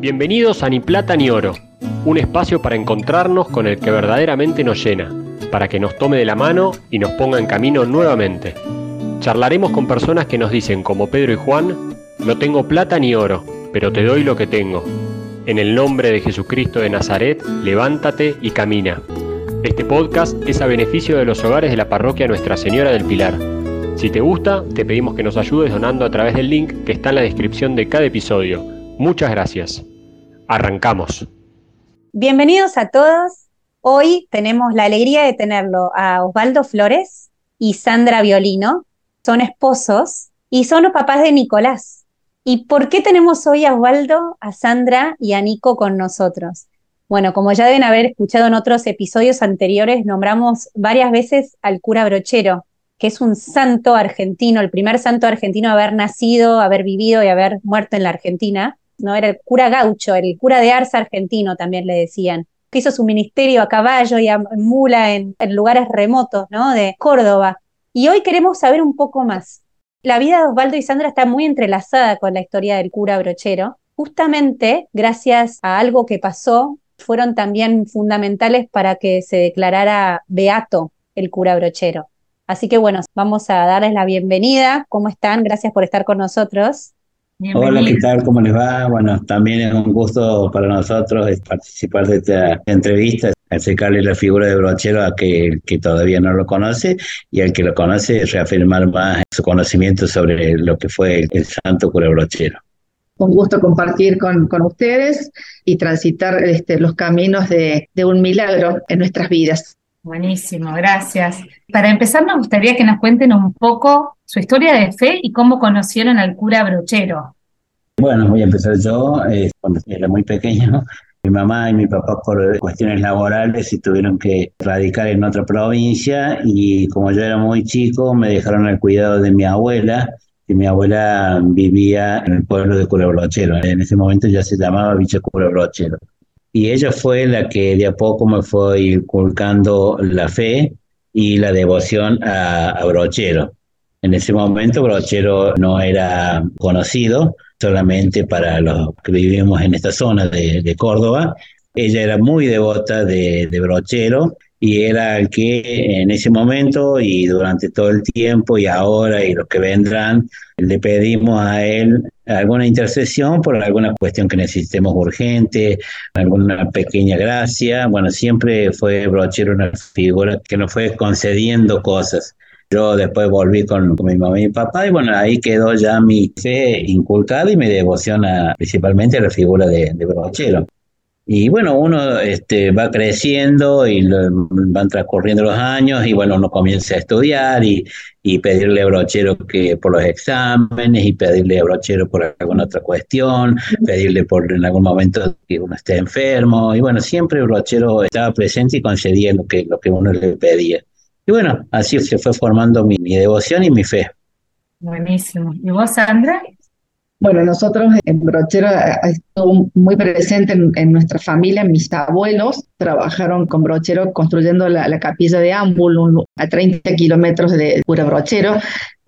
Bienvenidos a Ni Plata ni Oro, un espacio para encontrarnos con el que verdaderamente nos llena, para que nos tome de la mano y nos ponga en camino nuevamente. Charlaremos con personas que nos dicen, como Pedro y Juan, no tengo plata ni oro, pero te doy lo que tengo. En el nombre de Jesucristo de Nazaret, levántate y camina. Este podcast es a beneficio de los hogares de la parroquia Nuestra Señora del Pilar. Si te gusta, te pedimos que nos ayudes donando a través del link que está en la descripción de cada episodio. Muchas gracias. Arrancamos. Bienvenidos a todos. Hoy tenemos la alegría de tenerlo a Osvaldo Flores y Sandra Violino. Son esposos y son los papás de Nicolás. ¿Y por qué tenemos hoy a Osvaldo, a Sandra y a Nico con nosotros? Bueno, como ya deben haber escuchado en otros episodios anteriores, nombramos varias veces al cura Brochero, que es un santo argentino, el primer santo argentino a haber nacido, haber vivido y haber muerto en la Argentina. ¿No? Era el cura gaucho, el cura de Arza argentino también le decían, que hizo su ministerio a caballo y a mula en, lugares remotos, ¿no? De Córdoba. Y hoy queremos saber un poco más. La vida de Osvaldo y Sandra está muy entrelazada con la historia del cura brochero. Justamente gracias a algo que pasó, fueron también fundamentales para que se declarara beato el cura brochero. Así que bueno, vamos a darles la bienvenida. ¿Cómo están? Gracias por estar con nosotros. Hola, ¿qué tal? ¿Cómo les va? Bueno, también es un gusto para nosotros participar de esta entrevista, acercarle la figura de Brochero a aquel que todavía no lo conoce y al que lo conoce reafirmar más su conocimiento sobre lo que fue el, santo cura Brochero. Un gusto compartir con, con ustedes y transitar este, los caminos de, de un milagro en nuestras vidas. Buenísimo, gracias. Para empezar, nos gustaría que nos cuenten un poco su historia de fe y cómo conocieron al cura Brochero. Bueno, voy a empezar yo. Eh, cuando era muy pequeño, mi mamá y mi papá por cuestiones laborales se tuvieron que radicar en otra provincia y como yo era muy chico me dejaron al cuidado de mi abuela y mi abuela vivía en el pueblo de Cura Brochero. En ese momento ya se llamaba Villa Cura Brochero y ella fue la que de a poco me fue inculcando la fe y la devoción a, Brochero. En ese momento Brochero no era conocido solamente para los que vivimos en esta zona de, Córdoba. Ella era muy devota de, de Brochero y era que en ese momento y durante todo el tiempo y ahora y los que vendrán, le pedimos a él alguna intercesión por alguna cuestión que necesitemos urgente, alguna pequeña gracia. Bueno, siempre fue Brochero una figura que nos fue concediendo cosas. Yo después volví con, mi mamá y mi papá y bueno, ahí quedó ya mi fe inculcada y mi devoción principalmente a la figura de, de Brochero. Y bueno, uno este, va creciendo y van transcurriendo los años y bueno, uno comienza a estudiar y, y, pedirle a Brochero que por los exámenes y pedirle a Brochero por alguna otra cuestión, pedirle por en algún momento que uno esté enfermo y bueno, siempre Brochero estaba presente y concedía lo que, lo que uno le pedía. Y bueno, así se fue formando mi, mi devoción y mi fe. Buenísimo. ¿Y vos, Sandra? Bueno, nosotros en Brochero eh, estuvo muy presente en, nuestra familia. Mis abuelos trabajaron con Brochero construyendo la, capilla de Ámbulo a 30 kilómetros de Pura Brochero.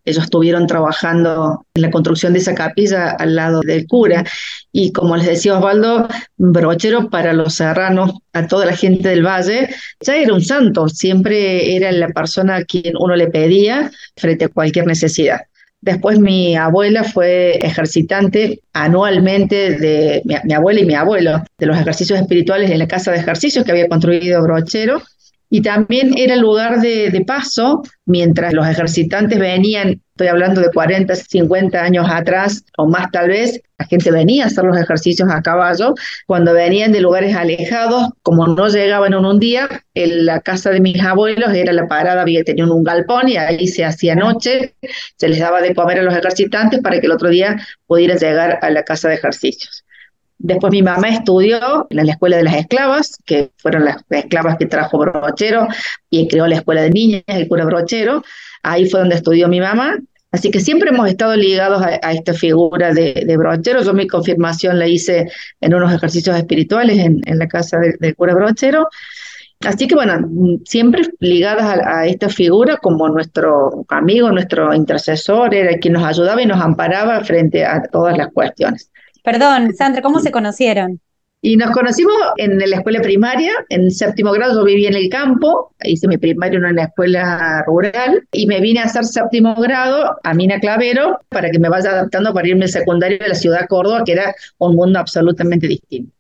Ellos estuvieron trabajando en la construcción de esa capilla al lado del cura. Y como les decía Osvaldo, Brochero para los serranos, a toda la gente del valle, ya era un santo. Siempre era la persona a quien uno le pedía frente a cualquier necesidad. Después mi abuela fue ejercitante anualmente de mi, abuela y mi abuelo de los ejercicios espirituales en la casa de ejercicios que había construido Brochero. Y también era lugar de paso mientras los ejercitantes venían estoy hablando de 40, 50 años atrás o más tal vez, la gente venía a hacer los ejercicios a caballo, cuando venían de lugares alejados, como no llegaban en un día, en la casa de mis abuelos era la parada, había tenían un galpón y ahí se hacía noche, se les daba de comer a los ejercitantes para que el otro día pudieran llegar a la casa de ejercicios. Después mi mamá estudió en la escuela de las esclavas, que fueron las esclavas que trajo Brochero y creó la escuela de niñas, el cura Brochero. Ahí fue donde estudió mi mamá. Así que siempre hemos estado ligados a, esta figura de, brochero. Yo mi confirmación la hice en unos ejercicios espirituales en, la casa del cura brochero. Así que bueno, siempre ligadas a, esta figura como nuestro amigo, nuestro intercesor, era quien nos ayudaba y nos amparaba frente a todas las cuestiones. Perdón, Sandra, ¿cómo se conocieron? Y nos conocimos en la escuela primaria, en séptimo grado yo vivía en el campo, hice mi primario en la escuela rural y me vine a hacer séptimo grado a Mina Clavero para que me vaya adaptando para irme al secundario de la ciudad de Córdoba, que era un mundo absolutamente distinto.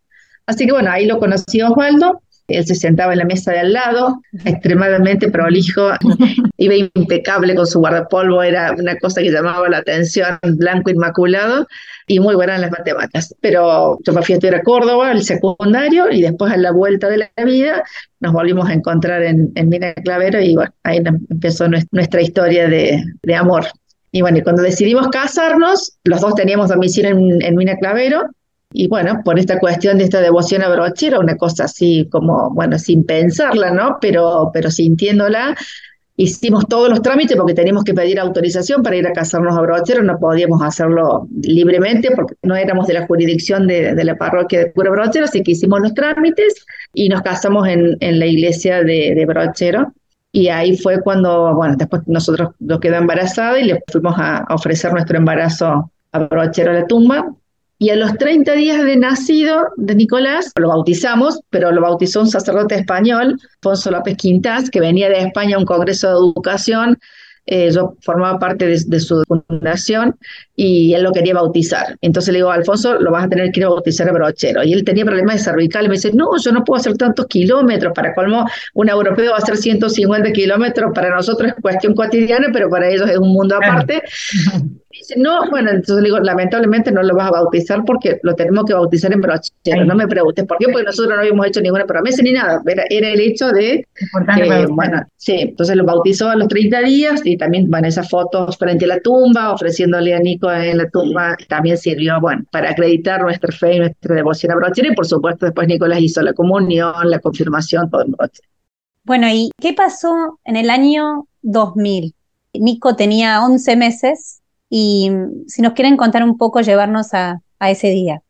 Así que bueno, ahí lo conocí a Osvaldo, él se sentaba en la mesa de al lado, extremadamente prolijo, iba impecable con su guardapolvo, era una cosa que llamaba la atención, blanco inmaculado y muy buena en las matemáticas. Pero yo me fui a estudiar a Córdoba, el secundario, y después a la vuelta de la vida nos volvimos a encontrar en, en Mina Clavero y bueno, ahí empezó nuestra historia de, de amor. Y bueno, y cuando decidimos casarnos, los dos teníamos domicilio en, en Mina Clavero, y bueno, por esta cuestión de esta devoción a Brochero, una cosa así como, bueno, sin pensarla, ¿no? Pero, pero sintiéndola, hicimos todos los trámites porque teníamos que pedir autorización para ir a casarnos a Brochero, no podíamos hacerlo libremente porque no éramos de la jurisdicción de, de la parroquia de Puro Brochero, así que hicimos los trámites y nos casamos en, en la iglesia de, de Brochero. Y ahí fue cuando, bueno, después nosotros nos quedó embarazada y le fuimos a ofrecer nuestro embarazo a Brochero a la tumba, y a los 30 días de nacido de Nicolás, lo bautizamos, pero lo bautizó un sacerdote español, Alfonso López Quintas, que venía de España a un congreso de educación. Eh, yo formaba parte de, su fundación y él lo quería bautizar. Entonces le digo, Alfonso, lo vas a tener que ir a bautizar a Brochero. Y él tenía problemas de cervical y me dice, no, yo no puedo hacer tantos kilómetros. Para colmo, un europeo va a hacer 150 kilómetros. Para nosotros es cuestión cotidiana, pero para ellos es un mundo aparte. dice, no, bueno, entonces le digo, lamentablemente no lo vas a bautizar porque lo tenemos que bautizar en brochero. No me preguntes por qué, porque nosotros no habíamos hecho ninguna promesa ni nada. Era, era el hecho de que, bueno, sí, entonces lo bautizó a los 30 días y también, bueno, esas fotos frente a la tumba, ofreciéndole a Nico en la tumba, también sirvió, bueno, para acreditar nuestra fe y nuestra devoción a brochero y por supuesto después Nicolás hizo la comunión, la confirmación, todo en brochero. Bueno, ¿y qué pasó en el año 2000? Nico tenía 11 meses y si nos quieren contar un poco, llevarnos a, a ese día.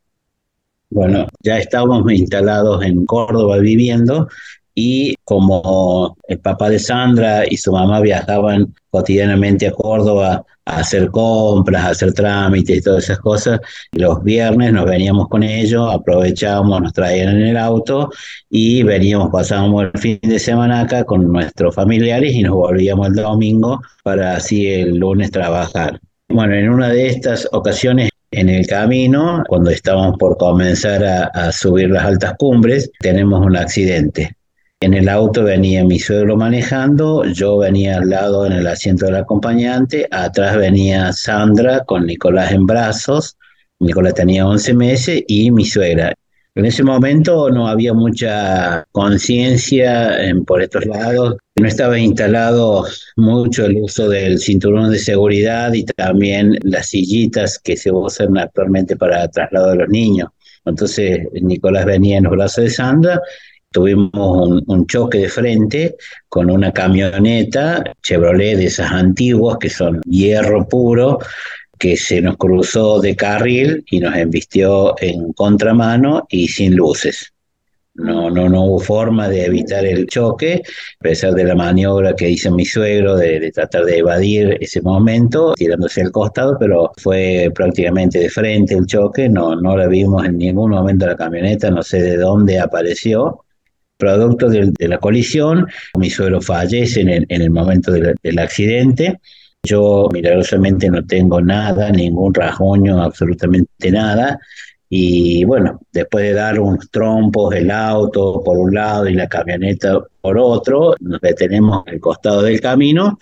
Bueno, ya estábamos instalados en Córdoba viviendo y como el papá de Sandra y su mamá viajaban cotidianamente a Córdoba a hacer compras, a hacer trámites y todas esas cosas, los viernes nos veníamos con ellos, aprovechábamos, nos traían en el auto y veníamos, pasábamos el fin de semana acá con nuestros familiares y nos volvíamos el domingo para así el lunes trabajar. Bueno, en una de estas ocasiones en el camino, cuando estábamos por comenzar a, subir las altas cumbres, tenemos un accidente. En el auto venía mi suegro manejando, yo venía al lado en el asiento del acompañante, atrás venía Sandra con Nicolás en brazos, Nicolás tenía 11 meses y mi suegra. En ese momento no había mucha conciencia por estos lados, no estaba instalado mucho el uso del cinturón de seguridad y también las sillitas que se usan actualmente para traslado de los niños. Entonces Nicolás venía en los brazos de Sandra, tuvimos un, un, choque de frente con una camioneta Chevrolet de esas antiguas que son hierro puro que se nos cruzó de carril y nos embistió en contramano y sin luces. No, no, no hubo forma de evitar el choque, a pesar de la maniobra que hizo mi suegro de, tratar de evadir ese momento, tirándose al costado, pero fue prácticamente de frente el choque, no, no la vimos en ningún momento la camioneta, no sé de dónde apareció. Producto de, la colisión, mi suegro fallece en el, en el momento del accidente yo milagrosamente no tengo nada, ningún rasguño, absolutamente nada. Y bueno, después de dar unos trompos, el auto por un lado y la camioneta por otro, nos detenemos al costado del camino.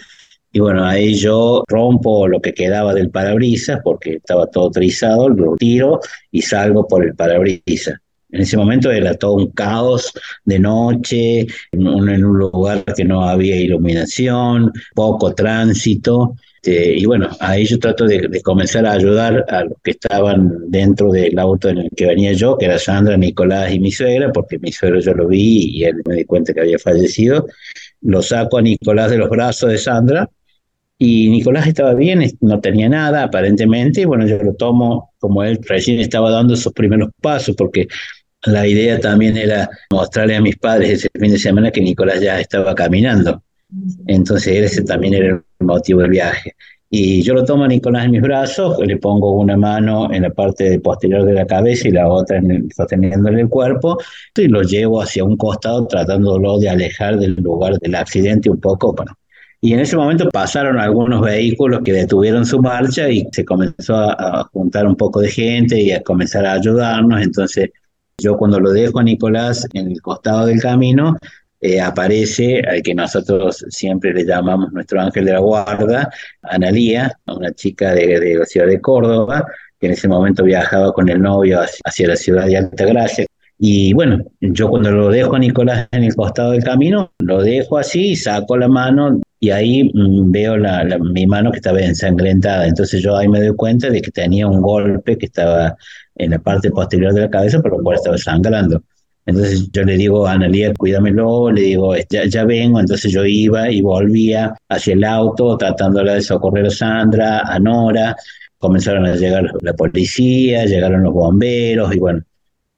Y bueno, ahí yo rompo lo que quedaba del parabrisas porque estaba todo trizado, lo tiro y salgo por el parabrisas. En ese momento era todo un caos de noche, en un, lugar que no había iluminación, poco tránsito. Este, y bueno, ahí yo trato de, comenzar a ayudar a los que estaban dentro del auto en el que venía yo, que era Sandra, Nicolás y mi suegra, porque mi suegro yo lo vi y él me di cuenta que había fallecido. Lo saco a Nicolás de los brazos de Sandra y Nicolás estaba bien, no tenía nada aparentemente, y bueno, yo lo tomo como él recién estaba dando sus primeros pasos, porque la idea también era mostrarle a mis padres ese fin de semana que Nicolás ya estaba caminando. Entonces ese también era el motivo del viaje. Y yo lo tomo a Nicolás en mis brazos, le pongo una mano en la parte posterior de la cabeza y la otra en sosteniéndole el cuerpo, y lo llevo hacia un costado tratándolo de alejar del lugar del accidente un poco. Bueno. Y en ese momento pasaron algunos vehículos que detuvieron su marcha y se comenzó a, a juntar un poco de gente y a comenzar a ayudarnos. Entonces yo cuando lo dejo a Nicolás en el costado del camino, eh, aparece al que nosotros siempre le llamamos nuestro ángel de la guarda, Analía, una chica de, la ciudad de Córdoba, que en ese momento viajaba con el novio hacia, la ciudad de Altagracia. Y bueno, yo cuando lo dejo a Nicolás en el costado del camino, lo dejo así, saco la mano y ahí mm, veo la, mi mano que estaba ensangrentada. Entonces yo ahí me doy cuenta de que tenía un golpe que estaba en la parte posterior de la cabeza, por lo cual estaba sangrando. Entonces yo le digo a Analia, cuídamelo, le digo, ya, ya vengo, entonces yo iba y volvía hacia el auto tratándola de socorrer a Sandra, a Nora, comenzaron a llegar la policía, llegaron los bomberos y bueno,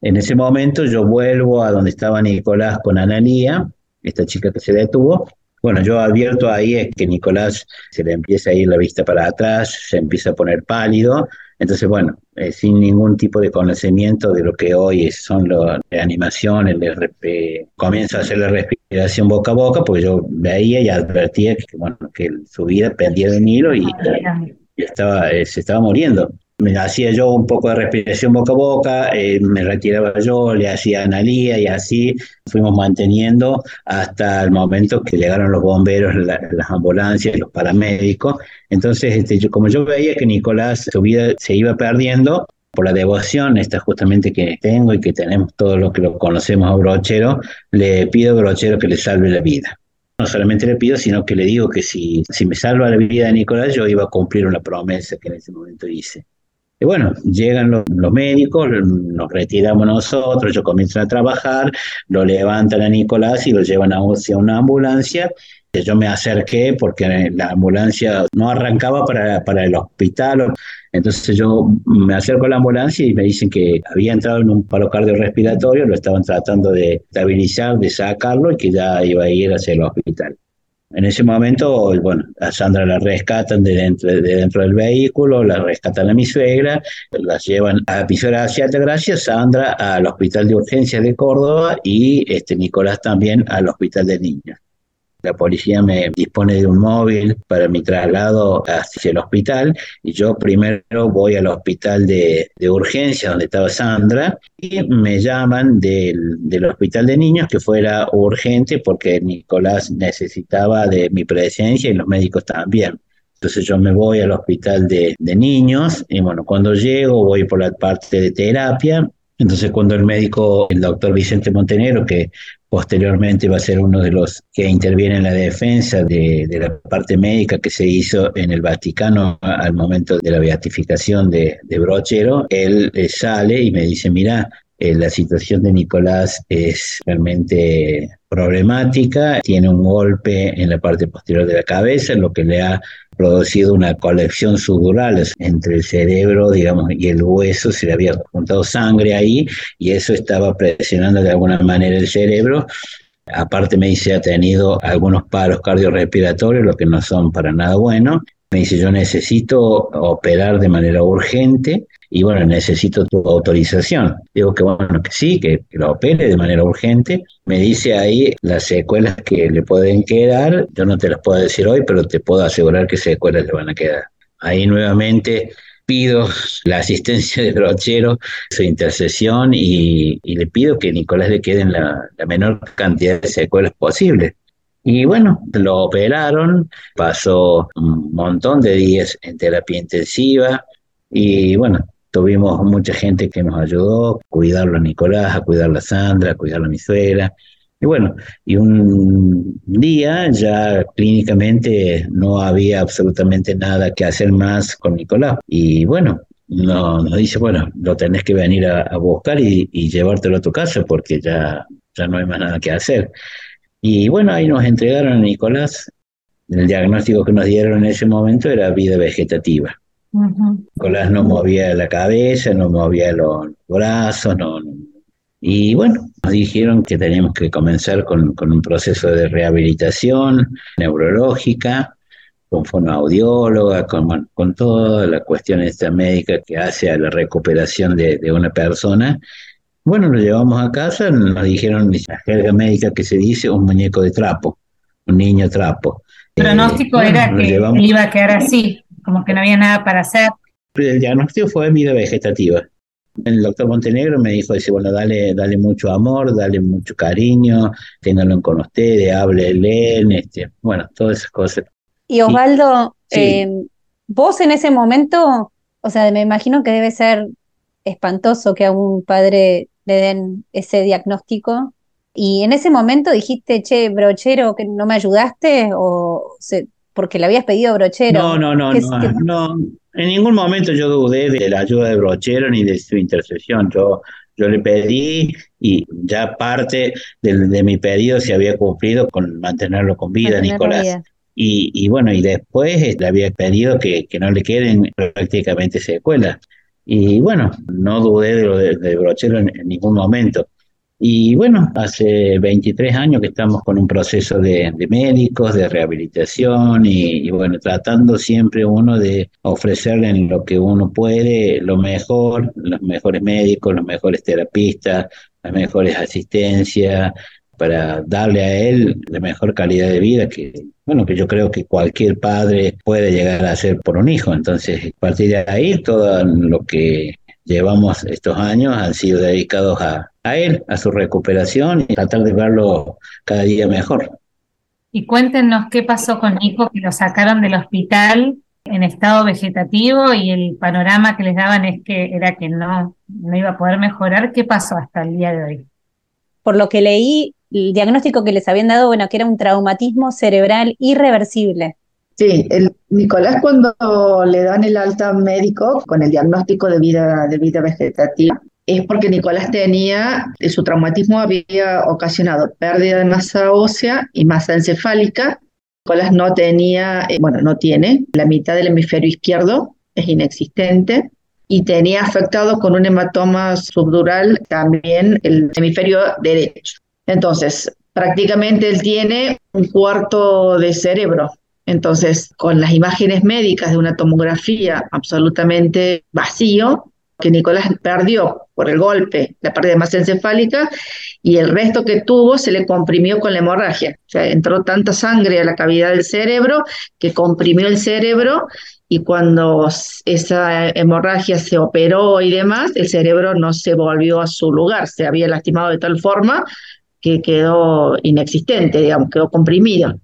en ese momento yo vuelvo a donde estaba Nicolás con Analía, esta chica que se detuvo, bueno, yo advierto ahí es que Nicolás se le empieza a ir la vista para atrás, se empieza a poner pálido, entonces, bueno, eh, sin ningún tipo de conocimiento de lo que hoy son las animaciones, le comienza a hacer la respiración boca a boca, porque yo veía y advertía que, bueno, que su vida pendía de un hilo y, y estaba, eh, se estaba muriendo me hacía yo un poco de respiración boca a boca, eh, me retiraba yo, le hacía analía y así fuimos manteniendo hasta el momento que llegaron los bomberos, las ambulancias, los paramédicos. Entonces, este, yo, como yo veía que Nicolás, su vida se iba perdiendo, por la devoción esta justamente que tengo y que tenemos todos los que lo conocemos a Brochero, le pido a Brochero que le salve la vida. No solamente le pido, sino que le digo que si, si me salva la vida de Nicolás, yo iba a cumplir una promesa que en ese momento hice. Y bueno, llegan los, médicos, nos retiramos nosotros, yo comienzo a trabajar, lo levantan a Nicolás y lo llevan hacia una ambulancia. Yo me acerqué porque la ambulancia no arrancaba para, para el hospital. Entonces yo me acerco a la ambulancia y me dicen que había entrado en un paro cardiorrespiratorio, lo estaban tratando de estabilizar, de sacarlo y que ya iba a ir hacia el hospital. En ese momento, bueno, a Sandra la rescatan de dentro, de dentro del vehículo, la rescatan a mi suegra, la llevan a mi suegra hacia gracias Sandra al Hospital de Urgencias de Córdoba y este Nicolás también al Hospital de Niños. La policía me dispone de un móvil para mi traslado hacia el hospital y yo primero voy al hospital de, de urgencia donde estaba Sandra y me llaman del, del, hospital de niños que fuera urgente porque Nicolás necesitaba de mi presencia y los médicos también. Entonces yo me voy al hospital de, de niños y bueno, cuando llego voy por la parte de terapia entonces, cuando el médico, el doctor Vicente Montenegro, que posteriormente va a ser uno de los que interviene en la defensa de, la parte médica que se hizo en el Vaticano al momento de la beatificación de, Brochero, él eh, sale y me dice, mira, eh, la situación de Nicolás es realmente problemática, tiene un golpe en la parte posterior de la cabeza, lo que le ha producido una colección sudural entre el cerebro, digamos, y el hueso, se le había juntado sangre ahí y eso estaba presionando de alguna manera el cerebro. Aparte me dice, ha tenido algunos paros cardiorrespiratorios, lo que no son para nada buenos. Me dice, yo necesito operar de manera urgente y bueno, necesito tu autorización. Digo que bueno, que sí, que, lo opere de manera urgente. Me dice ahí las secuelas que le pueden quedar. Yo no te las puedo decir hoy, pero te puedo asegurar que secuelas le van a quedar. Ahí nuevamente pido la asistencia de Brochero, su intercesión y, le pido que Nicolás le queden la, la menor cantidad de secuelas posible. Y bueno, lo operaron, pasó un montón de días en terapia intensiva y bueno, tuvimos mucha gente que nos ayudó a cuidarlo a Nicolás, a cuidarlo a Sandra, a cuidarlo a mi suegra. Y bueno, y un día ya clínicamente no había absolutamente nada que hacer más con Nicolás. Y bueno, no, nos dice, bueno, lo tenés que venir a, buscar y, y, llevártelo a tu casa porque ya, ya no hay más nada que hacer. Y bueno, ahí nos entregaron a Nicolás. El diagnóstico que nos dieron en ese momento era vida vegetativa. Nicolás no movía la cabeza, no movía los brazos, no, y bueno, nos dijeron que teníamos que comenzar con, con, un proceso de rehabilitación neurológica con fonoaudióloga, con, con toda la cuestión esta médica que hace a la recuperación de, de una persona. Bueno, lo llevamos a casa, nos dijeron la jerga médica que se dice un muñeco de trapo, un niño trapo. El pronóstico eh, era que iba a quedar así, como que no había nada para hacer. El diagnóstico fue vida vegetativa. El doctor Montenegro me dijo, dice, bueno, dale, dale mucho amor, dale mucho cariño, ténganlo con ustedes, háblele, este, bueno, todas esas cosas. Y Osvaldo, eh, vos en ese momento, o sea, me imagino que debe ser espantoso que a un padre le den ese diagnóstico. Y en ese momento dijiste, che, brochero, que no me ayudaste, o porque le habías pedido brochero. No, no, no, no, no, En ningún momento yo dudé de la ayuda de brochero ni de su intercesión. Yo, yo le pedí y ya parte de, mi pedido se había cumplido con mantenerlo con vida, Nicolás. Y, y, bueno, y después le había pedido que, que no le queden prácticamente secuelas. Y bueno, no dudé de lo de, Brochero en, ningún momento. Y bueno, hace 23 años que estamos con un proceso de, médicos, de rehabilitación y, bueno, tratando siempre uno de ofrecerle en lo que uno puede lo mejor, los mejores médicos, los mejores terapistas, las mejores asistencias, para darle a él la mejor calidad de vida que, bueno, que yo creo que cualquier padre puede llegar a hacer por un hijo. Entonces, a partir de ahí, todo lo que llevamos estos años han sido dedicados a, a él, a su recuperación y tratar de verlo cada día mejor. Y cuéntenos qué pasó con hijo que lo sacaron del hospital en estado vegetativo y el panorama que les daban es que era que no, no iba a poder mejorar. ¿Qué pasó hasta el día de hoy? Por lo que leí, el diagnóstico que les habían dado, bueno, que era un traumatismo cerebral irreversible. Sí, el Nicolás cuando le dan el alta médico con el diagnóstico de vida, de vida vegetativa, es porque Nicolás tenía, su traumatismo había ocasionado pérdida de masa ósea y masa encefálica. Nicolás no tenía, eh, bueno, no tiene, la mitad del hemisferio izquierdo es inexistente y tenía afectado con un hematoma subdural también el hemisferio derecho. Entonces, prácticamente él tiene un cuarto de cerebro. Entonces, con las imágenes médicas de una tomografía absolutamente vacío, que Nicolás perdió por el golpe la parte de masa encefálica y el resto que tuvo se le comprimió con la hemorragia. O sea, entró tanta sangre a la cavidad del cerebro que comprimió el cerebro y cuando esa hemorragia se operó y demás, el cerebro no se volvió a su lugar, se había lastimado de tal forma que quedó inexistente, digamos, quedó comprimido.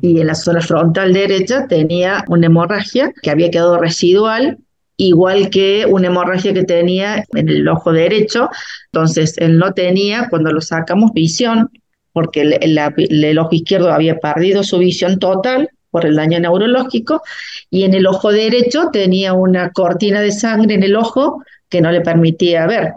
Y en la zona frontal derecha tenía una hemorragia que había quedado residual, igual que una hemorragia que tenía en el ojo derecho. Entonces, él no tenía, cuando lo sacamos, visión, porque el, ojo izquierdo había perdido su visión total por el daño neurológico, y en el ojo derecho tenía una cortina de sangre en el ojo que no le permitía ver.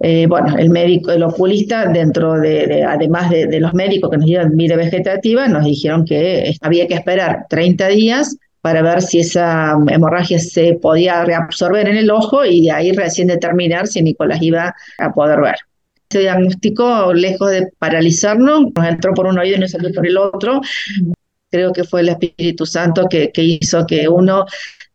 Eh, bueno, el médico, el oculista, dentro de, además de, los médicos que nos dieron vida vegetativa, nos dijeron que había que esperar 30 días para ver si esa hemorragia se podía reabsorber en el ojo y de ahí recién determinar si Nicolás iba a poder ver. Este diagnóstico, lejos de paralizarnos, nos entró por un oído y nos salió por el otro. Creo que fue el Espíritu Santo que, que hizo que uno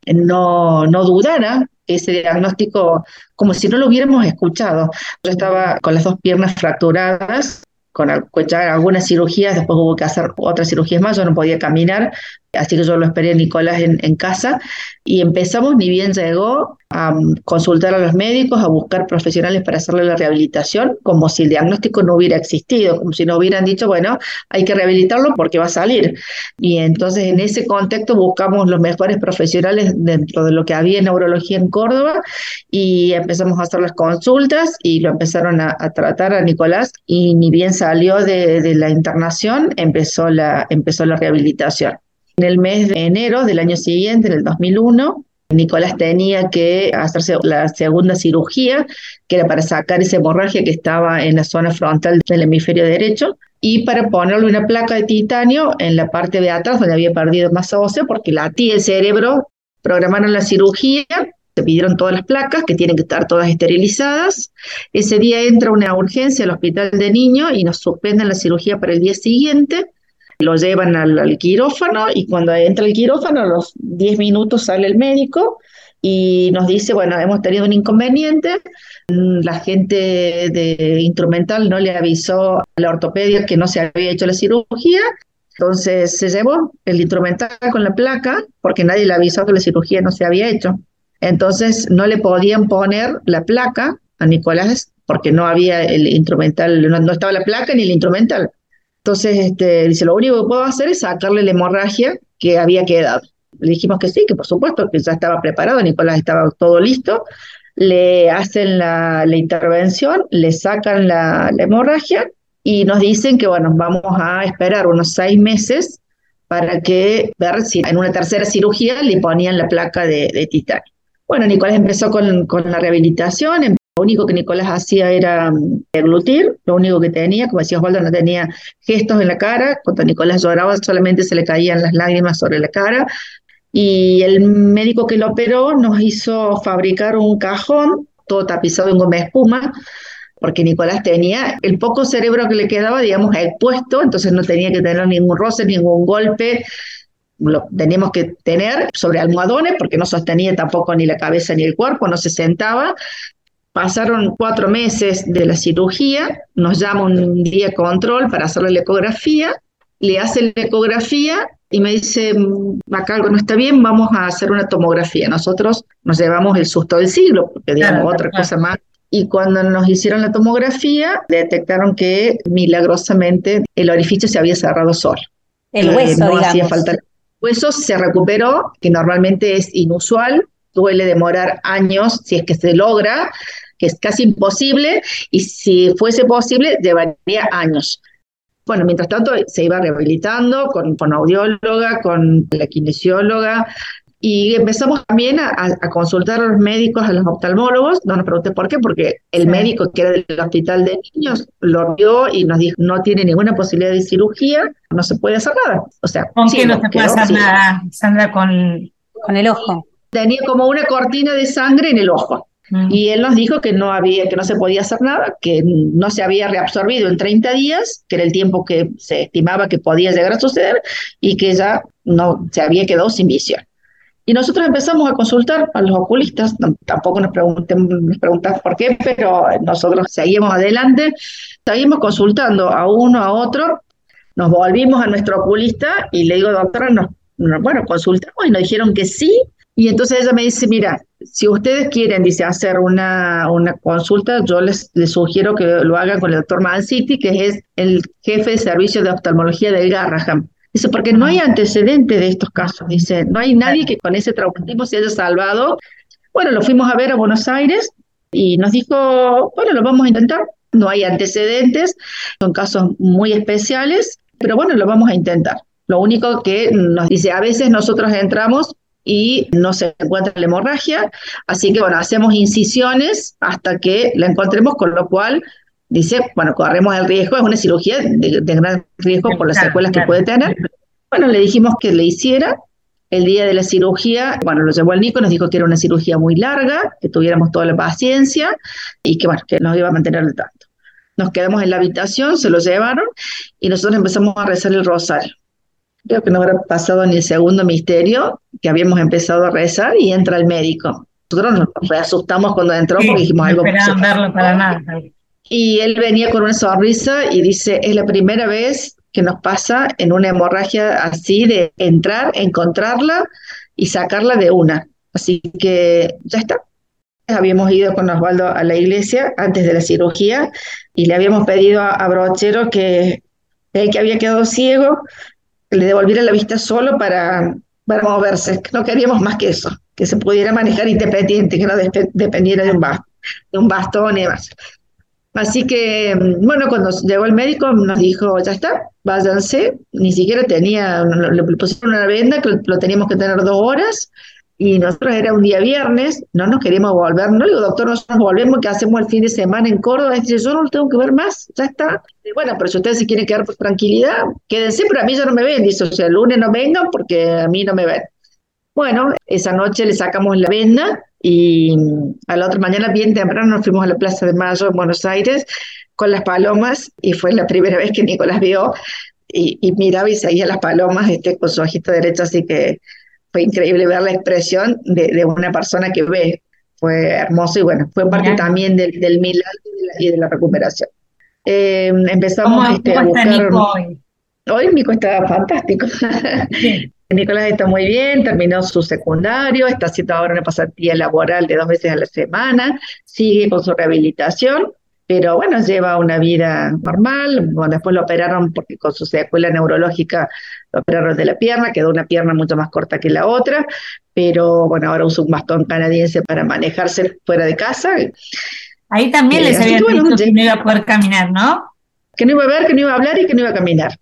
no, no dudara ese diagnóstico como si no lo hubiéramos escuchado. Yo estaba con las dos piernas fracturadas, con algunas cirugías, después hubo que hacer otras cirugías más, yo no podía caminar, así que yo lo esperé a Nicolás en, en casa y empezamos, ni bien llegó, a mm, consultar a los médicos, a buscar profesionales para hacerle la rehabilitación, como si el diagnóstico no hubiera existido, como si no hubieran dicho, bueno, hay que rehabilitarlo porque va a salir. Y entonces en ese contexto buscamos los mejores profesionales dentro de lo que había en neurología en Córdoba y empezamos a hacer las consultas y lo empezaron a, tratar a Nicolás y ni bien salió de, de la internación, empezó la, empezó la rehabilitación. En el mes de enero del año siguiente, en el 2001, Nicolás tenía que hacerse la segunda cirugía, que era para sacar esa hemorragia que estaba en la zona frontal del hemisferio derecho y para ponerle una placa de titanio en la parte de atrás donde había perdido masa ósea porque latía el cerebro. Programaron la cirugía, se pidieron todas las placas que tienen que estar todas esterilizadas. Ese día entra una urgencia al hospital de niños y nos suspenden la cirugía para el día siguiente lo llevan al, quirófano y cuando entra el quirófano a los 10 minutos sale el médico y nos dice, bueno, hemos tenido un inconveniente, la gente de instrumental no le avisó a la ortopedia que no se había hecho la cirugía, entonces se llevó el instrumental con la placa porque nadie le avisó que la cirugía no se había hecho. Entonces no le podían poner la placa a Nicolás porque no había el instrumental, no, estaba la placa ni el instrumental. Entonces este, dice, lo único que puedo hacer es sacarle la hemorragia que había quedado. Le dijimos que sí, que por supuesto que ya estaba preparado, Nicolás estaba todo listo. Le hacen la, intervención, le sacan la, hemorragia y nos dicen que, bueno, vamos a esperar unos seis meses para que ver si en una tercera cirugía le ponían la placa de, de titanio. Bueno, Nicolás empezó con, con la rehabilitación, lo único que Nicolás hacía era mm, glutir, lo único que tenía, como decía Osvaldo, no tenía gestos en la cara. Cuando Nicolás lloraba solamente se le caían las lágrimas sobre la cara. Y el médico que lo operó nos hizo fabricar un cajón, todo tapizado en goma espuma, porque Nicolás tenía el poco cerebro que le quedaba, digamos, expuesto, entonces no tenía que tener ningún roce, ningún golpe, lo teníamos que tener sobre almohadones porque no sostenía tampoco ni la cabeza ni el cuerpo, no se sentaba Pasaron cuatro meses de la cirugía, nos llama un día control para hacerle la ecografía, le hace la ecografía y me dice, mm, acá algo no está bien, vamos a hacer una tomografía. Nosotros nos llevamos el susto del siglo, porque digamos otra cosa más. Y cuando nos hicieron la tomografía, detectaron que milagrosamente el orificio se había cerrado solo. El hueso, no hacía falta. El hueso se recuperó, que normalmente es inusual, suele demorar años si es que se logra, que es casi imposible, y si fuese posible, llevaría años. Bueno, mientras tanto se iba rehabilitando con, con audióloga, con la kinesióloga, y empezamos también a, consultar a los médicos, a los oftalmólogos. No nos pregunté por qué, porque el médico que era del hospital de niños lo vio y nos dijo, no tiene ninguna posibilidad de cirugía, no se puede hacer nada. O sea, ¿con qué no se puede hacer nada, Sandra, con, con el ojo? Tenía como una cortina de sangre en el ojo. Mm. Y él nos dijo que no había, que no se podía hacer nada, que no se había reabsorbido en 30 días, que era el tiempo que se estimaba que podía llegar a suceder, y que ya no se había quedado sin visión. Y nosotros empezamos a consultar a los oculistas, tampoco nos, nos preguntamos por qué, pero nosotros seguimos adelante, seguimos consultando a uno, a otro, nos volvimos a nuestro oculista y le digo, doctora, bueno, consultamos y nos dijeron que sí, y entonces ella me dice, mira, si ustedes quieren, dice, hacer una, una consulta, yo les, les sugiero que lo hagan con el doctor Manciti, que es el jefe de servicio de oftalmología del Garraham. Dice, porque no hay antecedente de estos casos. Dice, no hay nadie que con ese traumatismo se haya salvado. Bueno, lo fuimos a ver a Buenos Aires y nos dijo, bueno, lo vamos a intentar. No hay antecedentes, son casos muy especiales, pero bueno, lo vamos a intentar. Lo único que nos dice, a veces nosotros entramos y no se encuentra la hemorragia, así que bueno, hacemos incisiones hasta que la encontremos, con lo cual dice, bueno, corremos el riesgo, es una cirugía de, gran riesgo por las secuelas que puede tener. Bueno, le dijimos que le hiciera. El día de la cirugía, bueno, lo llevó al Nico, nos dijo que era una cirugía muy larga, que tuviéramos toda la paciencia y que, bueno, que nos iba a mantener al tanto. Nos quedamos en la habitación, se lo llevaron y nosotros empezamos a rezar el rosario creo que no habrá pasado ni el segundo misterio, que habíamos empezado a rezar y entra el médico. Nosotros nos reasustamos cuando entró porque dijimos algo. No verlo para nada. Y él venía con una sonrisa y dice, es la primera vez que nos pasa en una hemorragia así de entrar, encontrarla y sacarla de una. Así que ya está. Habíamos ido con Osvaldo a la iglesia antes de la cirugía y le habíamos pedido a, Brochero que él que había quedado ciego le devolviera la vista solo para, moverse. No queríamos más que eso, que se pudiera manejar independiente, que no dependiera de un, bastón, de un bastón y demás. Así que, mm, bueno, cuando llegó el médico nos dijo, ya está, váyanse. Ni siquiera tenía, le pusieron una venda que lo teníamos que tener dos horas y nosotros era un día viernes, no nos queríamos volver, no le digo, doctor, nos volvemos, ¿qué hacemos el fin de semana en Córdoba? dice, yo no lo tengo que ver más, ya está. bueno, pero si ustedes se quieren quedar por tranquilidad, quédense, pero a mí ya no me ven, dice, o sea, el lunes no vengan porque a mí no me ven. Bueno, esa noche le sacamos la venda y a la otra mañana, bien temprano, nos fuimos a la Plaza de Mayo en Buenos Aires con las palomas y fue la primera vez que Nicolás vio y, miraba y seguía las palomas este, con su ojito derecho, así que fue increíble ver la expresión de, una persona que ve. Fue hermoso y bueno, fue parte también del, milagro y de la, recuperación. Eh, empezamos este, a buscar. hoy? hoy Nico está fantástico. Nicolás está muy bien, terminó su secundario, está haciendo ahora una pasantía laboral de dos veces a la semana, sigue con su rehabilitación, pero bueno, lleva una vida normal. Bueno, después lo operaron porque con su secuela neurológica lo operaron de la pierna, quedó una pierna mucho más corta que la otra, pero bueno, ahora usa un bastón canadiense para manejarse fuera de casa. Ahí también les habían dicho que no iba a poder caminar, ¿no? Que no iba a ver, que no iba a hablar y que no iba a caminar.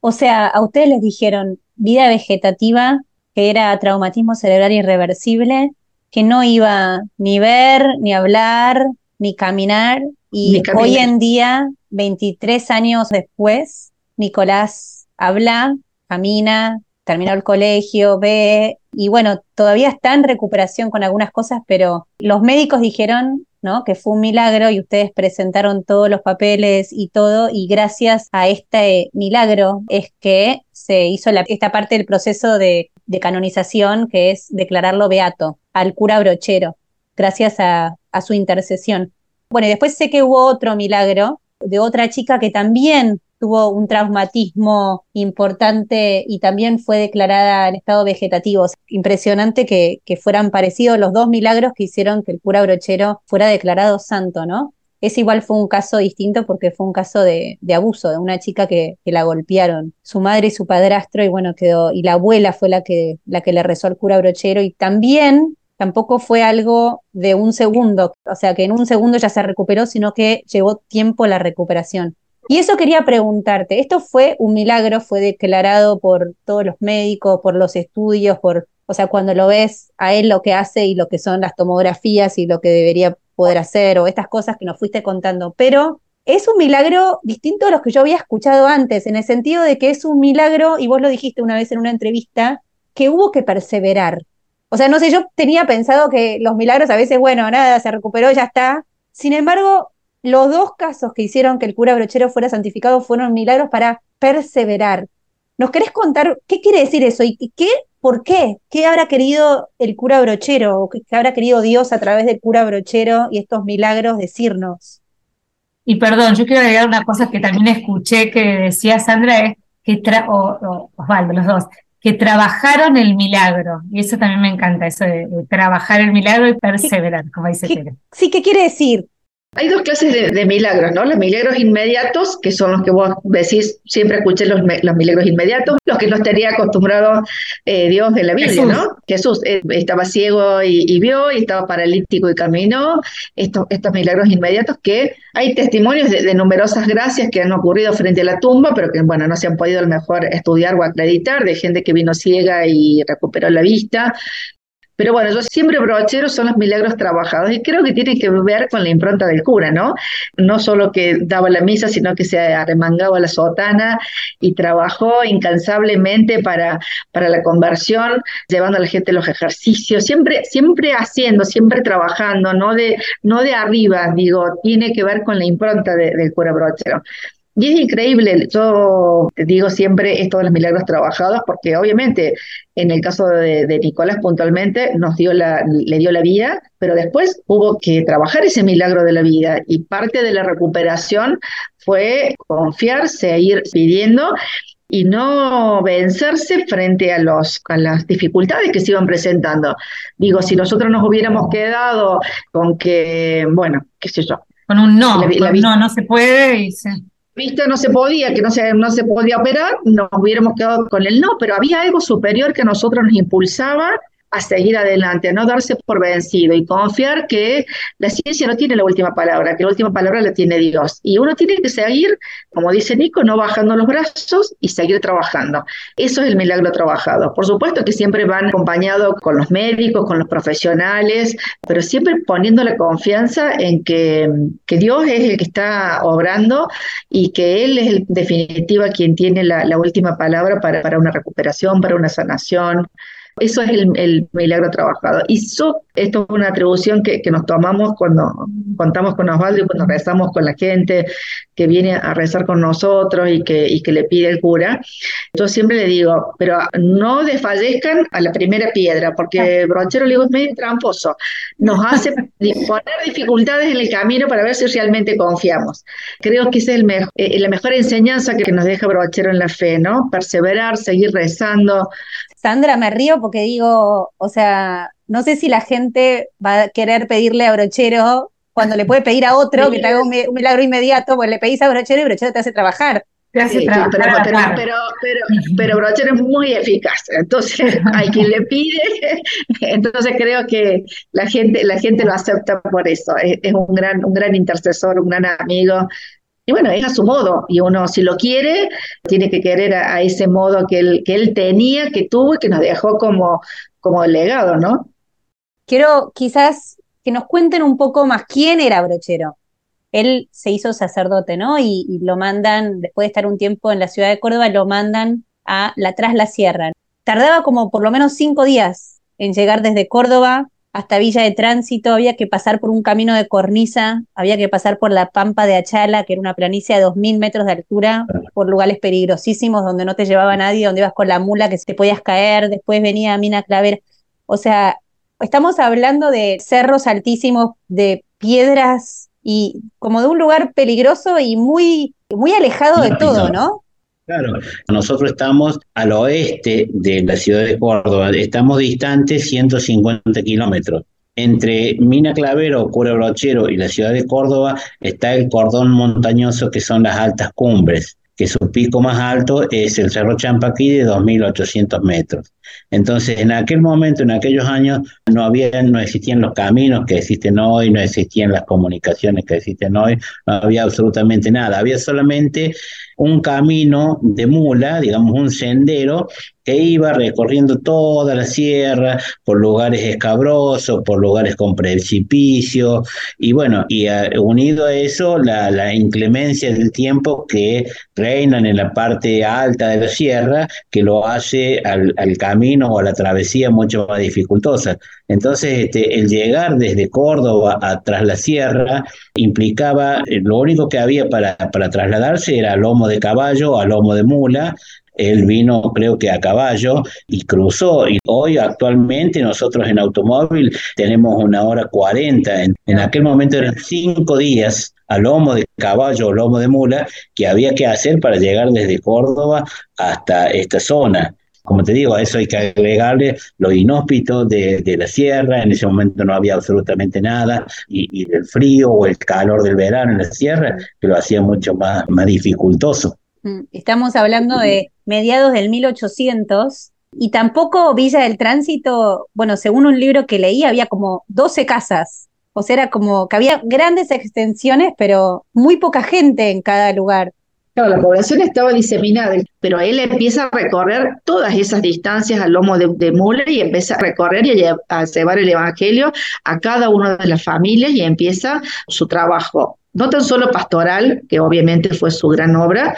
O sea, a ustedes les dijeron vida vegetativa, que era traumatismo cerebral irreversible, que no iba ni ver, ni hablar, ni caminar. Y hoy en día, 23 años después, Nicolás habla, camina, terminó el colegio, ve, y bueno, todavía está en recuperación con algunas cosas, pero los médicos dijeron ¿no? Que fue un milagro y ustedes presentaron todos los papeles y todo, y gracias a este milagro es que se hizo esta parte del proceso de, canonización, que es declararlo beato al cura brochero, gracias a, a su intercesión. Bueno, y después sé que hubo otro milagro de otra chica que también tuvo un traumatismo importante y también fue declarada en estado vegetativo. Impresionante que, fueran parecidos los dos milagros que hicieron que el cura brochero fuera declarado santo, ¿no? Ese igual fue un caso distinto porque fue un caso de, abuso, de una chica que, la golpearon. Su madre y su padrastro, y bueno, quedó, y la abuela fue la que, la que le rezó al cura brochero, y también tampoco fue algo de un segundo, o sea que en un segundo ya se recuperó, sino que llevó tiempo la recuperación. Y eso quería preguntarte, esto fue un milagro, fue declarado por todos los médicos, por los estudios, por, o sea, cuando lo ves a él lo que hace y lo que son las tomografías y lo que debería poder hacer o estas cosas que nos fuiste contando, pero es un milagro distinto a los que yo había escuchado antes, en el sentido de que es un milagro, y vos lo dijiste una vez en una entrevista, que hubo que perseverar. O sea, no sé, yo tenía pensado que los milagros a veces, bueno, nada, se recuperó, ya está. Sin embargo, los dos casos que hicieron que el cura brochero fuera santificado fueron milagros para perseverar. ¿Nos querés contar qué quiere decir eso y qué, por qué? ¿Qué habrá querido el cura brochero o qué habrá querido Dios a través del cura brochero y estos milagros decirnos? Y perdón, yo quiero agregar una cosa que también escuché que decía Sandra, es que o, Osvaldo, los dos, que trabajaron el milagro. Y eso también me encanta, eso de, trabajar el milagro y perseverar, como dice Tere. Sí, ¿qué quiere decir? Hay dos clases de, milagros, ¿no? Los milagros inmediatos, que son los que vos decís, siempre escuché los, los milagros inmediatos, los que no estaría acostumbrado eh, Dios de la Biblia, ¿no? Jesús eh, estaba ciego y, vio, y estaba paralítico y caminó. Estos, estos milagros inmediatos que hay testimonios de, de, numerosas gracias que han ocurrido frente a la tumba, pero que, bueno, no se han podido a lo mejor estudiar o acreditar, de gente que vino ciega y recuperó la vista, pero bueno, yo siempre brochero son los milagros trabajados y creo que tiene que ver con la impronta del cura, ¿no? No solo que daba la misa, sino que se arremangaba la sotana y trabajó incansablemente para, para la conversión, llevando a la gente los ejercicios, siempre, siempre haciendo, siempre trabajando, no de, no de arriba, digo, tiene que ver con la impronta del cura brochero. Y es increíble, yo digo siempre esto de los milagros trabajados, porque obviamente en el caso de, Nicolás puntualmente nos dio la, le dio la vida, pero después hubo que trabajar ese milagro de la vida y parte de la recuperación fue confiar, seguir pidiendo y no vencerse frente a, los, a las dificultades que se iban presentando. Digo, si nosotros nos hubiéramos quedado con que, bueno, qué sé yo. Con un no, no, no se puede y se viste, no se podía, que no se, no se podía operar, nos hubiéramos quedado con el no, pero había algo superior que a nosotros nos impulsaba a seguir adelante, a no darse por vencido y confiar que la ciencia no tiene la última palabra, que la última palabra la tiene Dios. Y uno tiene que seguir, como dice Nico, no bajando los brazos y seguir trabajando. Eso es el milagro trabajado. Por supuesto que siempre van acompañados con los médicos, con los profesionales, pero siempre poniendo la confianza en que, que Dios es el que está obrando y que Él es en definitiva quien tiene la, última palabra para, para una recuperación, para una sanación Eso es el, milagro trabajado. Y esto es una atribución que, nos tomamos cuando contamos con Osvaldo y cuando rezamos con la gente que viene a rezar con nosotros y que, y que le pide el cura. Yo siempre le digo, pero no desfallezcan a la primera piedra, porque Brochero le digo es medio tramposo. Nos hace poner dificultades en el camino para ver si realmente confiamos. Creo que esa es el eh, la mejor enseñanza que nos deja Brochero en la fe, ¿no? Perseverar, seguir rezando, Sandra, me río porque digo, o sea, no sé si la gente va a querer pedirle a Brochero cuando le puede pedir a otro que te haga un, milagro inmediato, pues le pedís a Brochero y Brochero te hace trabajar. Te hace trabajar. Pero, pero, pero, Brochero es muy eficaz, entonces hay quien le pide, entonces creo que la gente, la gente lo acepta por eso, es, es un, gran, un gran intercesor, un gran amigo, y bueno, es a su modo, y uno si lo quiere, tiene que querer a, ese modo que él, que él tenía, que tuvo y que nos dejó como, como legado, ¿no? Quiero quizás que nos cuenten un poco más quién era Brochero. Él se hizo sacerdote, ¿no? Y, y lo mandan, después de estar un tiempo en la ciudad de Córdoba, lo mandan a la Tras la Sierra. Tardaba como por lo menos cinco días en llegar desde Córdoba hasta Villa de Tránsito, había que pasar por un camino de cornisa, había que pasar por la Pampa de Achala, que era una planicie de 2.000 metros de altura, por lugares peligrosísimos donde no te llevaba nadie, donde ibas con la mula que te podías caer, después venía Mina Claver. O sea, estamos hablando de cerros altísimos, de piedras y como de un lugar peligroso y muy, muy alejado de todo, ¿no? Claro, nosotros estamos al oeste de la ciudad de Córdoba, estamos distantes 150 kilómetros. Entre Mina Clavero, Cura Brochero y la ciudad de Córdoba está el cordón montañoso que son las altas cumbres, que su pico más alto es el Cerro Champaquí de 2.800 metros. Entonces, en aquel momento, en aquellos años, no había, no existían los caminos que existen hoy, no existían las comunicaciones que existen hoy, no había absolutamente nada. Había solamente un camino de mula, digamos un sendero, que iba recorriendo toda la sierra por lugares escabrosos, por lugares con precipicios, y bueno, y unido a eso la, la inclemencia del tiempo que reinan en la parte alta de la sierra, que lo hace al, al camino o a la travesía mucho más dificultosa. Entonces, este, el llegar desde Córdoba a tras la sierra implicaba, eh, lo único que había para, para trasladarse era lomo de caballo, a lomo de mula, él vino creo que a caballo y cruzó. Y hoy actualmente nosotros en automóvil tenemos una hora cuarenta. En, en, aquel momento eran cinco días a lomo de caballo o lomo de mula que había que hacer para llegar desde Córdoba hasta esta zona. Como te digo, a eso hay que agregarle lo inhóspito de, la sierra, en ese momento no había absolutamente nada, y, y, el frío o el calor del verano en la sierra, que lo hacía mucho más, más dificultoso. Mm, estamos hablando de mediados del 1800 y tampoco Villa del Tránsito, bueno, según un libro que leí, había como 12 casas. O sea, era como que había grandes extensiones, pero muy poca gente en cada lugar. Claro, la población estaba diseminada, pero él empieza a recorrer todas esas distancias al lomo de, de mula y empieza a recorrer y a, llevar el evangelio a cada una de las familias y empieza su trabajo, no tan solo pastoral, que obviamente fue su gran obra,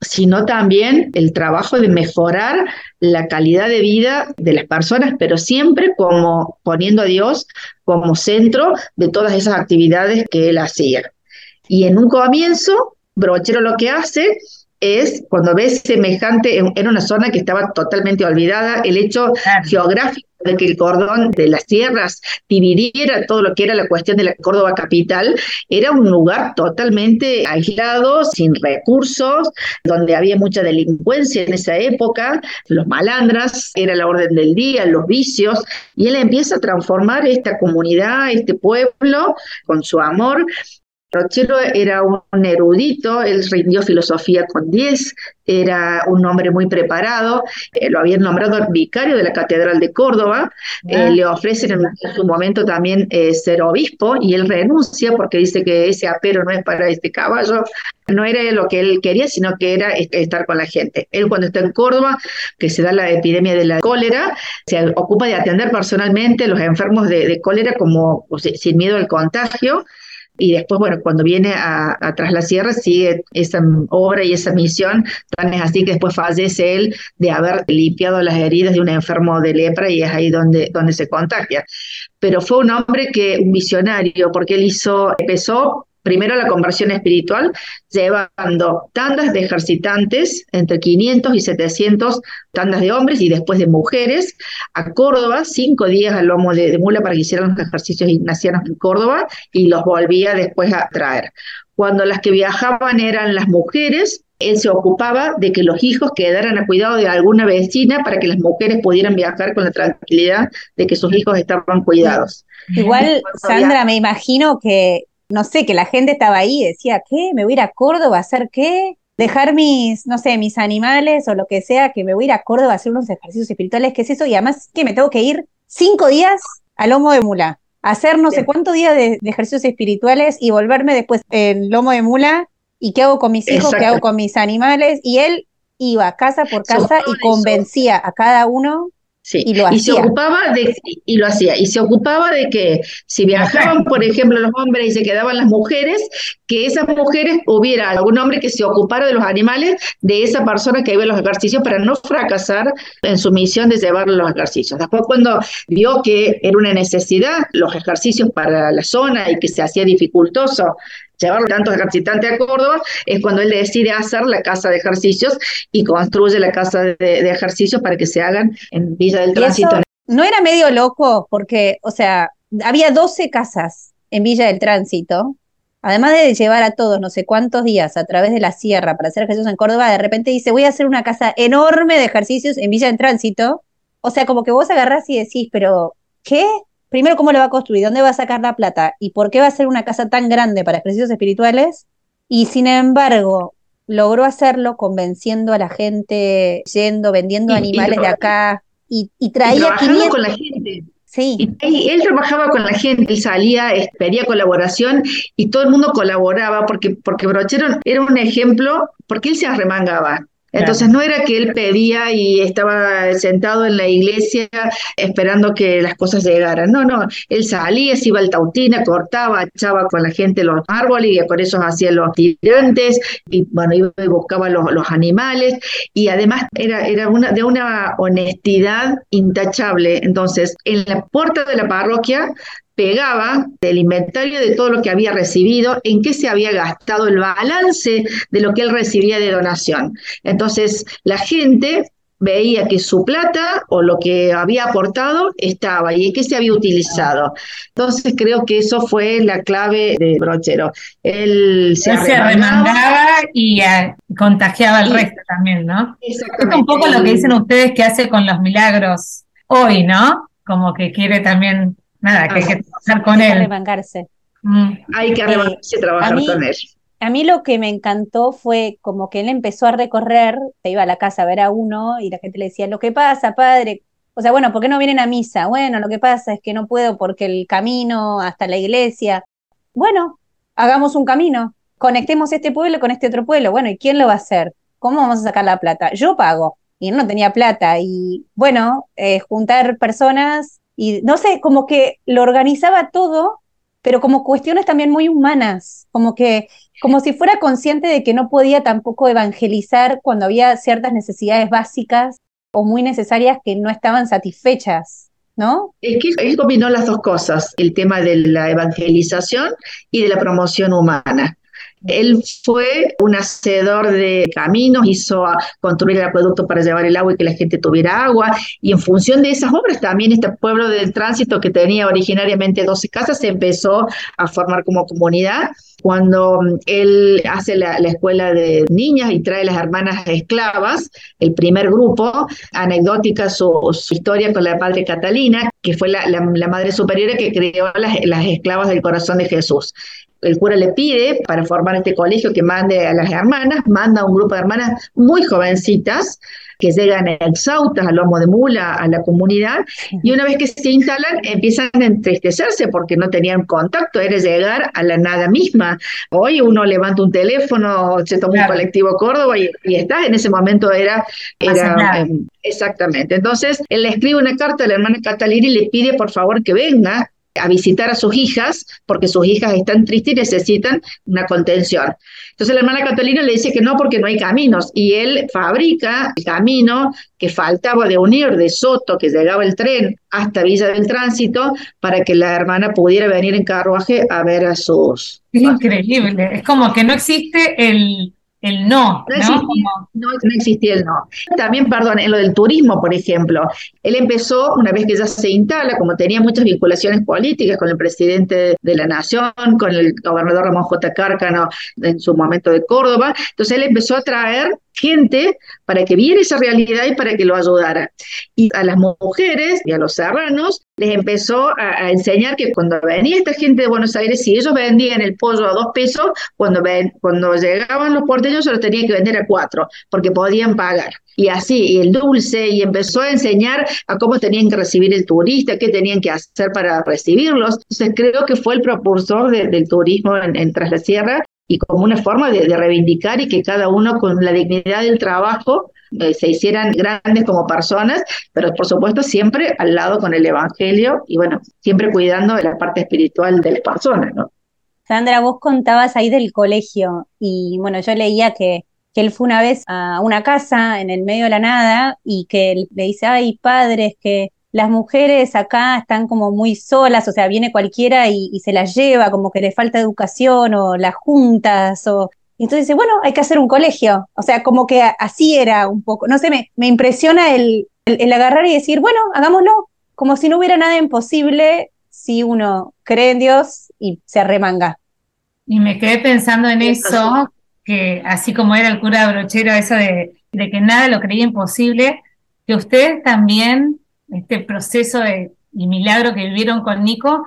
sino también el trabajo de mejorar la calidad de vida de las personas, pero siempre como poniendo a Dios como centro de todas esas actividades que él hacía. Y en un comienzo Brochero lo que hace es, cuando ves semejante, en, una zona que estaba totalmente olvidada, el hecho geográfico de que el cordón de las tierras dividiera todo lo que era la cuestión de la Córdoba capital, era un lugar totalmente aislado, sin recursos, donde había mucha delincuencia en esa época, los malandras, era la orden del día, los vicios, y él empieza a transformar esta comunidad, este pueblo, con su amor, Rochero era un erudito, él rindió filosofía con 10, era un hombre muy preparado, eh, lo habían nombrado vicario de la Catedral de Córdoba, eh, ah. le ofrecen en, su momento también eh, ser obispo y él renuncia porque dice que ese apero no es para este caballo, no era lo que él quería, sino que era estar con la gente. Él cuando está en Córdoba, que se da la epidemia de la cólera, se ocupa de atender personalmente a los enfermos de, cólera como sin miedo al contagio, y después, bueno, cuando viene a, Tras la Sierra sigue esa obra y esa misión, tan es así que después fallece él de haber limpiado las heridas de un enfermo de lepra y es ahí donde, donde se contagia. Pero fue un hombre que, un visionario, porque él hizo, empezó primero la conversión espiritual, llevando tandas de ejercitantes, entre 500 y 700 tandas de hombres y después de mujeres, a Córdoba, cinco días al lomo de, mula para que hicieran los ejercicios ignacianos en Córdoba y los volvía después a traer. Cuando las que viajaban eran las mujeres, él se ocupaba de que los hijos quedaran a cuidado de alguna vecina para que las mujeres pudieran viajar con la tranquilidad de que sus hijos estaban cuidados. Igual, Sandra, me imagino que no sé, que la gente estaba ahí y decía, ¿qué? ¿Me voy a ir a Córdoba a hacer qué? Dejar mis, no sé, mis animales o lo que sea, que me voy a ir a Córdoba a hacer unos ejercicios espirituales, ¿qué es eso? Y además que me tengo que ir cinco días al lomo de mula, hacer no sé cuántos días de, ejercicios espirituales y volverme después en lomo de mula. ¿Y qué hago con mis hijos? ¿Qué hago con mis animales? Y él iba casa por casa y convencía a cada uno Sí, y, se ocupaba de, y lo hacía, y se ocupaba de que si viajaban, por ejemplo, los hombres y se quedaban las mujeres, que esas mujeres hubiera algún hombre que se ocupara de los animales de esa persona que iba a los ejercicios para no fracasar en su misión de llevar los ejercicios. Después cuando vio que era una necesidad los ejercicios para la zona y que se hacía dificultoso llevar tantos ejercitantes a Córdoba, es cuando él decide hacer la casa de ejercicios y construye la casa de, ejercicios para que se hagan en Villa del Tránsito. No era medio loco porque, o sea, había 12 casas en Villa del Tránsito, además de llevar a todos no sé cuántos días a través de la sierra para hacer ejercicios en Córdoba, de repente dice, voy a hacer una casa enorme de ejercicios en Villa del Tránsito. O sea, como que vos agarrás y decís, pero ¿qué? Primero, ¿cómo lo va a construir? ¿Dónde va a sacar la plata? ¿Y por qué va a ser una casa tan grande para ejercicios espirituales? Y sin embargo, logró hacerlo convenciendo a la gente, yendo, vendiendo animales de acá y, traía... Y con la gente. Sí. Y, él trabajaba con la gente, y salía, pedía colaboración y todo el mundo colaboraba porque, porque Brochero era un ejemplo, porque él se arremangaba. Entonces no era que él pedía y estaba sentado en la iglesia esperando que las cosas llegaran. No, no, él salía, se iba al tautina, cortaba, echaba con la gente los árboles y por eso hacía los tirantes y bueno, iba y buscaba los, animales y además era, era una, de una honestidad intachable. Entonces, en la puerta de la parroquia pegaba del inventario de todo lo que había recibido, en qué se había gastado el balance de lo que él recibía de donación. Entonces, la gente veía que su plata o lo que había aportado estaba y en qué se había utilizado. Entonces creo que eso fue la clave de Brochero. Él se, remangaba y eh, contagiaba al resto también, ¿no? Es un poco lo que dicen ustedes que hace con los milagros hoy, ¿no? Como que quiere también Nada, que hay que trabajar con él. Mm. Hay que arremangarse y trabajar con él. A mí lo que me encantó fue como que él empezó a recorrer, se iba a la casa a ver a uno y la gente le decía, lo que pasa, padre, o sea, bueno, ¿por qué no vienen a misa? Bueno, lo que pasa es que no puedo porque el camino hasta la iglesia. Bueno, hagamos un camino, conectemos este pueblo con este otro pueblo. Bueno, ¿y quién lo va a hacer? ¿Cómo vamos a sacar la plata? Yo pago. Y él no tenía plata. Y bueno, eh, juntar personas y no sé, como que lo organizaba todo, pero como cuestiones también muy humanas, como que como si fuera consciente de que no podía tampoco evangelizar cuando había ciertas necesidades básicas o muy necesarias que no estaban satisfechas, ¿no? Es que él combinó las dos cosas, el tema de la evangelización y de la promoción humana. Él fue un hacedor de caminos, hizo construir el acueducto para llevar el agua y que la gente tuviera agua, y en función de esas obras también este pueblo del tránsito que tenía originariamente 12 casas se empezó a formar como comunidad. Cuando mm, él hace la, escuela de niñas y trae las hermanas esclavas, el primer grupo, anecdótica su, historia con la madre Catalina, que fue la, madre superiora que creó las, las esclavas del corazón de Jesús. El cura le pide para formar este colegio que mande a las hermanas, manda a un grupo de hermanas muy jovencitas que llegan exhaustas al lomo de mula a la comunidad y una vez que se instalan empiezan a entristecerse porque no tenían contacto, era llegar a la nada misma. Hoy uno levanta un teléfono, se toma un colectivo Córdoba y, y estás, en ese momento era... era em, exactamente. Entonces, él le escribe una carta a la hermana Catalina y le pide por favor que venga a visitar a sus hijas, porque sus hijas están tristes y necesitan una contención. Entonces la hermana Catalina le dice que no porque no hay caminos y él fabrica el camino que faltaba de unir de Soto, que llegaba el tren hasta Villa del Tránsito, para que la hermana pudiera venir en carruaje a ver a sus... Es increíble, es como que no existe el, el no. No existía, ¿no? no, existía el no. También, perdón, en lo del turismo, por ejemplo, él empezó, una vez que ya se instala, como tenía muchas vinculaciones políticas con el presidente de la Nación, con el gobernador Ramón J. Cárcano en su momento de Córdoba, entonces él empezó a traer gente para que viera esa realidad y para que lo ayudara. Y a las mujeres y a los serranos les empezó a, enseñar que cuando venía esta gente de Buenos Aires, si ellos vendían el pollo a dos pesos, cuando, ven, cuando llegaban los porteños se lo tenían que vender a cuatro, porque podían pagar. Y así, y el dulce, y empezó a enseñar a cómo tenían que recibir el turista, qué tenían que hacer para recibirlos. Entonces creo que fue el propulsor del turismo en, en Sierra y como una forma de, reivindicar y que cada uno con la dignidad del trabajo eh, se hicieran grandes como personas, pero por supuesto siempre al lado con el Evangelio y bueno, siempre cuidando de la parte espiritual de las personas, ¿no? Sandra, vos contabas ahí del colegio y bueno, yo leía que, que él fue una vez a una casa en el medio de la nada y que le dice, ay, padres, que las mujeres acá están como muy solas, o sea, viene cualquiera y, se las lleva, como que le falta educación o las juntas, o... Entonces dice, bueno, hay que hacer un colegio, o sea, como que así era un poco, no sé, me, me impresiona el, el, agarrar y decir, bueno, hagámoslo, como si no hubiera nada imposible si uno cree en Dios y se arremanga. Y me quedé pensando en eso, que así como era el cura brochero, eso de, de que nada lo creía imposible, que ustedes también este proceso de, y milagro que vivieron con Nico,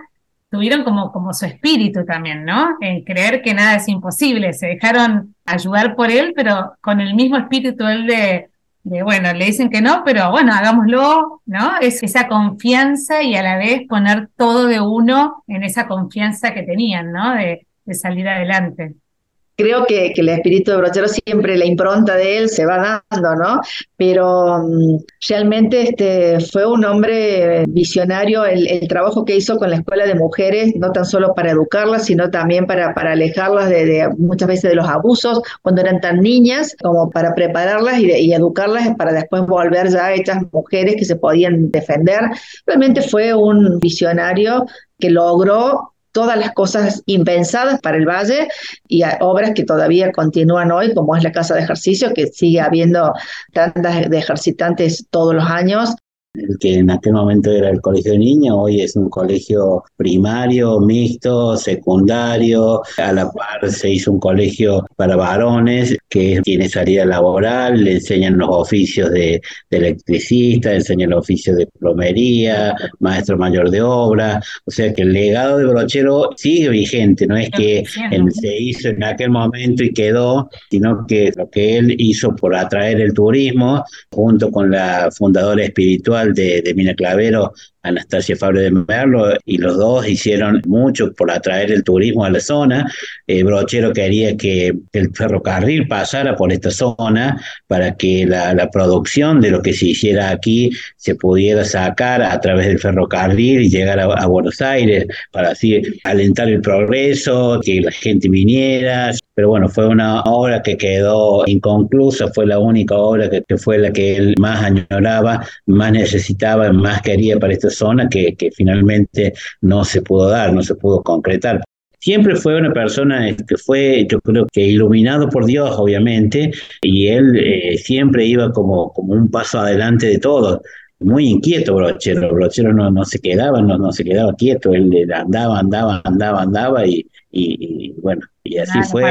tuvieron como, como su espíritu también, ¿no? En creer que nada es imposible, se dejaron ayudar por él, pero con el mismo espíritu él de, de, bueno, le dicen que no, pero bueno, hagámoslo, ¿no? Es esa confianza y a la vez poner todo de uno en esa confianza que tenían, ¿no? De, de salir adelante creo que, que, el espíritu de Brochero siempre, la impronta de él se va dando, ¿no? Pero mm, realmente este, fue un hombre visionario el, el, trabajo que hizo con la escuela de mujeres, no tan solo para educarlas, sino también para, para alejarlas de, muchas veces de los abusos cuando eran tan niñas, como para prepararlas y, y educarlas para después volver ya hechas mujeres que se podían defender. Realmente fue un visionario que logró todas las cosas impensadas para el valle y obras que todavía continúan hoy, como es la casa de ejercicio, que sigue habiendo tantas de ejercitantes todos los años el que en aquel momento era el colegio de niños, hoy es un colegio primario, mixto, secundario, a la par se hizo un colegio para varones que tiene salida laboral, le enseñan los oficios de, electricista, enseñan los oficios de plomería, maestro mayor de obra, o sea que el legado de Brochero sigue vigente, no es que se hizo en aquel momento y quedó, sino que lo que él hizo por atraer el turismo, junto con la fundadora espiritual, de, Mina Clavero, Anastasia Fabre de Merlo, y los dos hicieron mucho por atraer el turismo a la zona. Eh, Brochero quería que el ferrocarril pasara por esta zona para que la, producción de lo que se hiciera aquí se pudiera sacar a través del ferrocarril y llegar a, Buenos Aires para así alentar el progreso, que la gente viniera, pero bueno, fue una obra que quedó inconclusa, fue la única obra que, fue la que él más añoraba, más necesitaba, más quería para esta zona, que, que finalmente no se pudo dar, no se pudo concretar. Siempre fue una persona que fue, yo creo que iluminado por Dios, obviamente, y él eh, siempre iba como, como un paso adelante de todos muy inquieto Brochero, Brochero no, no se quedaba, no, no se quedaba quieto, él andaba, andaba, andaba, andaba y, y, bueno, y así fue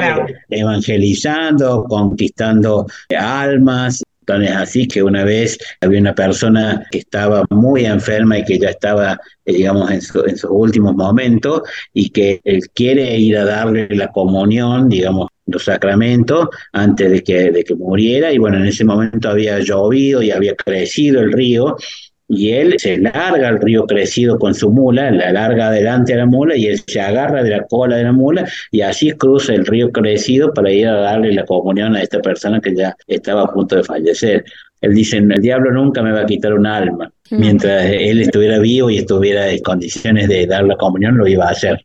evangelizando, conquistando almas. Entonces, así que una vez había una persona que estaba muy enferma y que ya estaba, eh, digamos, en, en sus últimos momentos y que él quiere ir a darle la comunión, digamos, los sacramentos antes de que, de que muriera. Y bueno, en ese momento había llovido y había crecido el río y él se larga al río crecido con su mula, la larga adelante a la mula y él se agarra de la cola de la mula y así cruza el río crecido para ir a darle la comunión a esta persona que ya estaba a punto de fallecer. Él dice, el diablo nunca me va a quitar un alma. Mm. Mientras él estuviera vivo y estuviera en condiciones de dar la comunión, lo iba a hacer.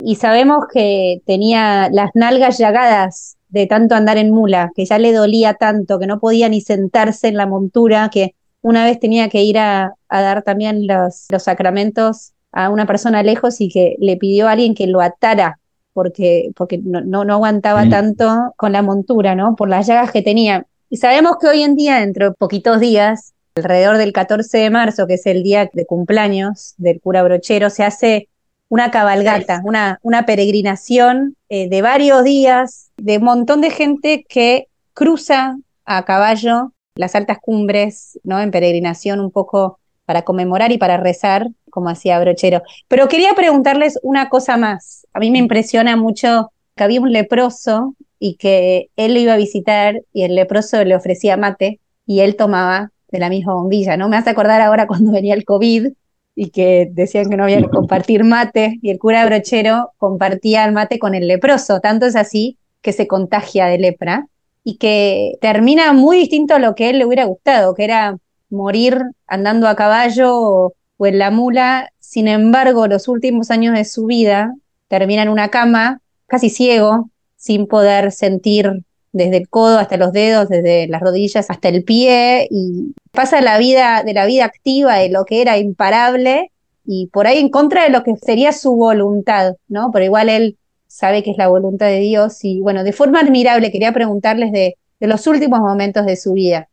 Y sabemos que tenía las nalgas llagadas de tanto andar en mula, que ya le dolía tanto, que no podía ni sentarse en la montura, que una vez tenía que ir a, a dar también los, los sacramentos a una persona lejos y que le pidió a alguien que lo atara porque, porque no, no, no aguantaba Sí. tanto con la montura, ¿no? Por las llagas que tenía. Y sabemos que hoy en día, dentro de poquitos días, alrededor del 14 de marzo, que es el día de cumpleaños del cura brochero, se hace una cabalgata, una, una peregrinación eh, de varios días, de un montón de gente que cruza a caballo las altas cumbres, ¿no? En peregrinación un poco para conmemorar y para rezar, como hacía Brochero. Pero quería preguntarles una cosa más. A mí me impresiona mucho que había un leproso y que él lo iba a visitar y el leproso le ofrecía mate y él tomaba de la misma bombilla, ¿no? Me hace acordar ahora cuando venía el COVID y que decían que no había que compartir mate y el cura brochero compartía el mate con el leproso. Tanto es así que se contagia de lepra y que termina muy distinto a lo que él le hubiera gustado, que era morir andando a caballo o, o en la mula. Sin embargo, los últimos años de su vida termina en una cama, casi ciego, sin poder sentir desde el codo hasta los dedos, desde las rodillas hasta el pie, y pasa la vida de la vida activa, de lo que era imparable, y por ahí en contra de lo que sería su voluntad, ¿no? Pero igual él sabe que es la voluntad de Dios, y bueno, de forma admirable quería preguntarles de, de los últimos momentos de su vida.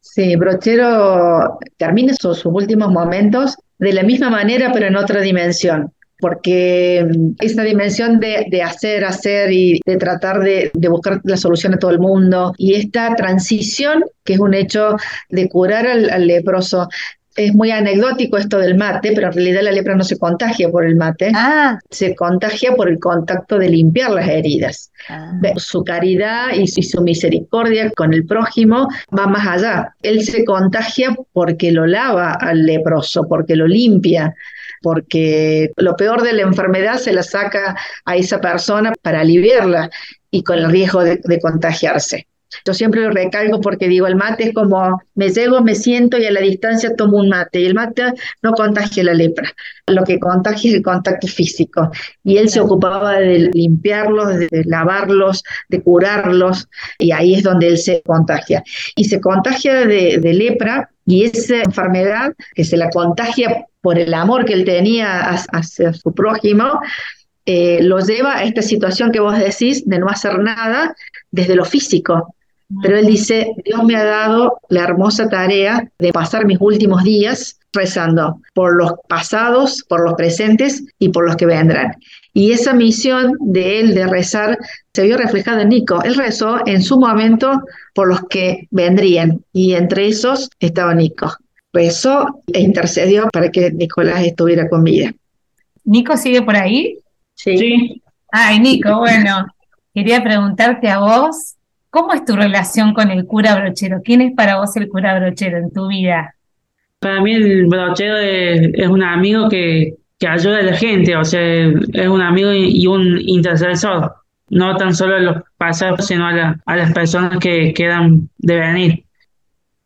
Sí, Brochero termina sus, últimos momentos de la misma manera, pero en otra dimensión, porque mm, esa dimensión de, de hacer, hacer y de tratar de, de buscar la solución a todo el mundo, y esta transición, que es un hecho de curar al leproso. Es muy anecdótico esto del mate, pero en realidad la lepra no se contagia por el mate, Ah, se contagia por el contacto de limpiar las heridas. ah, Su caridad y su, y su misericordia con el prójimo va más allá. Él se contagia porque lo lava al leproso, porque lo limpia, porque lo peor de la enfermedad se la saca a esa persona para aliviarla y con el riesgo de, de contagiarse. Yo siempre lo recalco porque digo, el mate es como me llego, me siento y a la distancia tomo un mate. Y el mate no contagia la lepra. Lo que contagia es el contacto físico. Y él se ocupaba de limpiarlos, de lavarlos, de curarlos, y ahí es donde él se contagia. Y se contagia de, de lepra, y esa enfermedad que se la contagia por el amor que él tenía hacia, hacia su prójimo, eh, lo lleva a esta situación que vos decís de no hacer nada desde lo físico. Pero él dice, Dios me ha dado la hermosa tarea de pasar mis últimos días rezando por los pasados, por los presentes y por los que vendrán. Y esa misión de él de rezar se vio reflejada en Nico. Él rezó en su momento por los que vendrían y entre esos estaba Nico. Rezó e intercedió para que Nicolás estuviera con vida. ¿Nico sigue por ahí? Sí, Ay, Nico, bueno, quería preguntarte a vos, ¿cómo es tu relación con el cura brochero? ¿Quién es para vos el cura brochero en tu vida? Para mí el brochero es, es un amigo que, que ayuda a la gente, o sea, es un amigo y, y un intercesor, no tan solo a los pasados, sino a, la- a las personas que quedan de venir.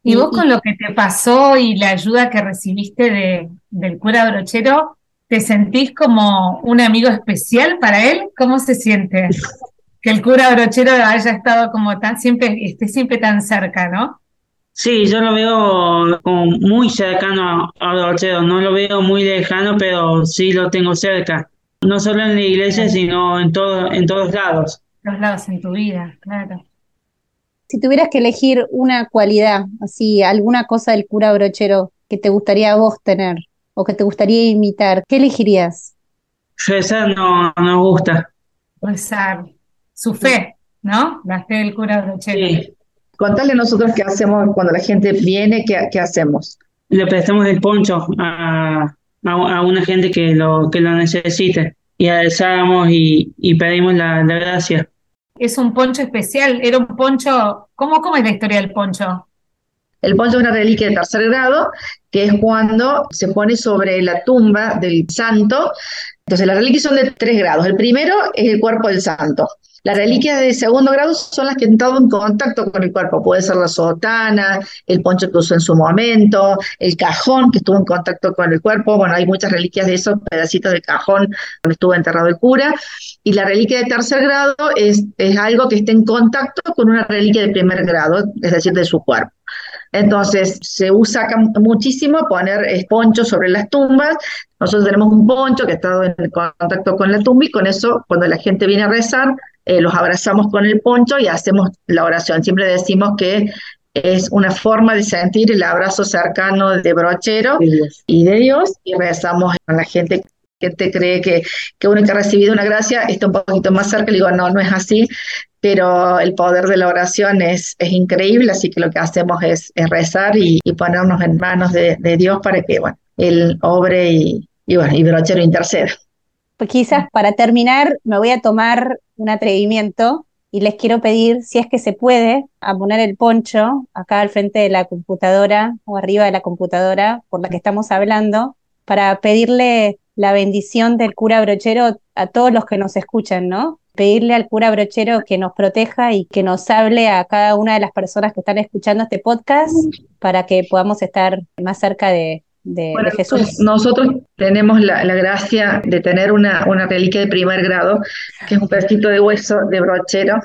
Y vos con lo que te pasó y la ayuda que recibiste de, del cura brochero, ¿te sentís como un amigo especial para él? ¿Cómo se siente? Que el cura brochero haya estado como tan, siempre, esté siempre tan cerca, ¿no? Sí, yo lo veo como muy cercano a brochero, no lo veo muy lejano, pero sí lo tengo cerca, no solo en la iglesia, sino en todo, en todos lados. Los lados en tu vida, claro. Si tuvieras que elegir una cualidad, así, alguna cosa del cura brochero que te gustaría a vos tener o que te gustaría imitar, ¿qué elegirías? Rezar no nos gusta. Rezar su fe, ¿no? La fe del cura brochero. Sí, Contale a nosotros qué hacemos cuando la gente viene, qué, qué hacemos. le prestamos el poncho a, a, a una gente que lo, que lo necesite y rezamos y, y pedimos la, la gracia. Es un poncho especial, era un poncho, ¿cómo, cómo es la historia del poncho? El poncho es una reliquia de tercer grado, que es cuando se pone sobre la tumba del santo Entonces, las reliquias son de tres grados. El primero es el cuerpo del santo. Las reliquias de segundo grado son las que han estado en contacto con el cuerpo. Puede ser la sotana, el poncho que usó en su momento, el cajón que estuvo en contacto con el cuerpo. Bueno, hay muchas reliquias de esos pedacitos de cajón donde estuvo enterrado el cura. Y la reliquia de tercer grado es, es algo que está en contacto con una reliquia de primer grado, es decir, de su cuerpo. Entonces, se usa muchísimo poner eh, ponchos sobre las tumbas. Nosotros tenemos un poncho que ha estado en contacto con la tumba y con eso, cuando la gente viene a rezar, eh, los abrazamos con el poncho y hacemos la oración. Siempre decimos que es una forma de sentir el abrazo cercano de brochero y de Dios y rezamos a la gente que te cree que, que uno que ha recibido una gracia está un poquito más cerca, le digo, no, no es así, pero el poder de la oración es, es increíble, así que lo que hacemos es, rezar y, ponernos en manos de, Dios para que, bueno, Él obre y, y, bueno, y brochero interceda. Pues quizás para terminar me voy a tomar un atrevimiento y les quiero pedir, si es que se puede, a poner el poncho acá al frente de la computadora o arriba de la computadora por la que estamos hablando, para pedirle la bendición del cura brochero a todos los que nos escuchan, ¿no? Pedirle al cura brochero que nos proteja y que nos hable a cada una de las personas que están escuchando este podcast para que podamos estar más cerca de, de, Jesús. Nosotros tenemos la, gracia de tener una, una reliquia de primer grado, que es un pedacito de hueso de brochero.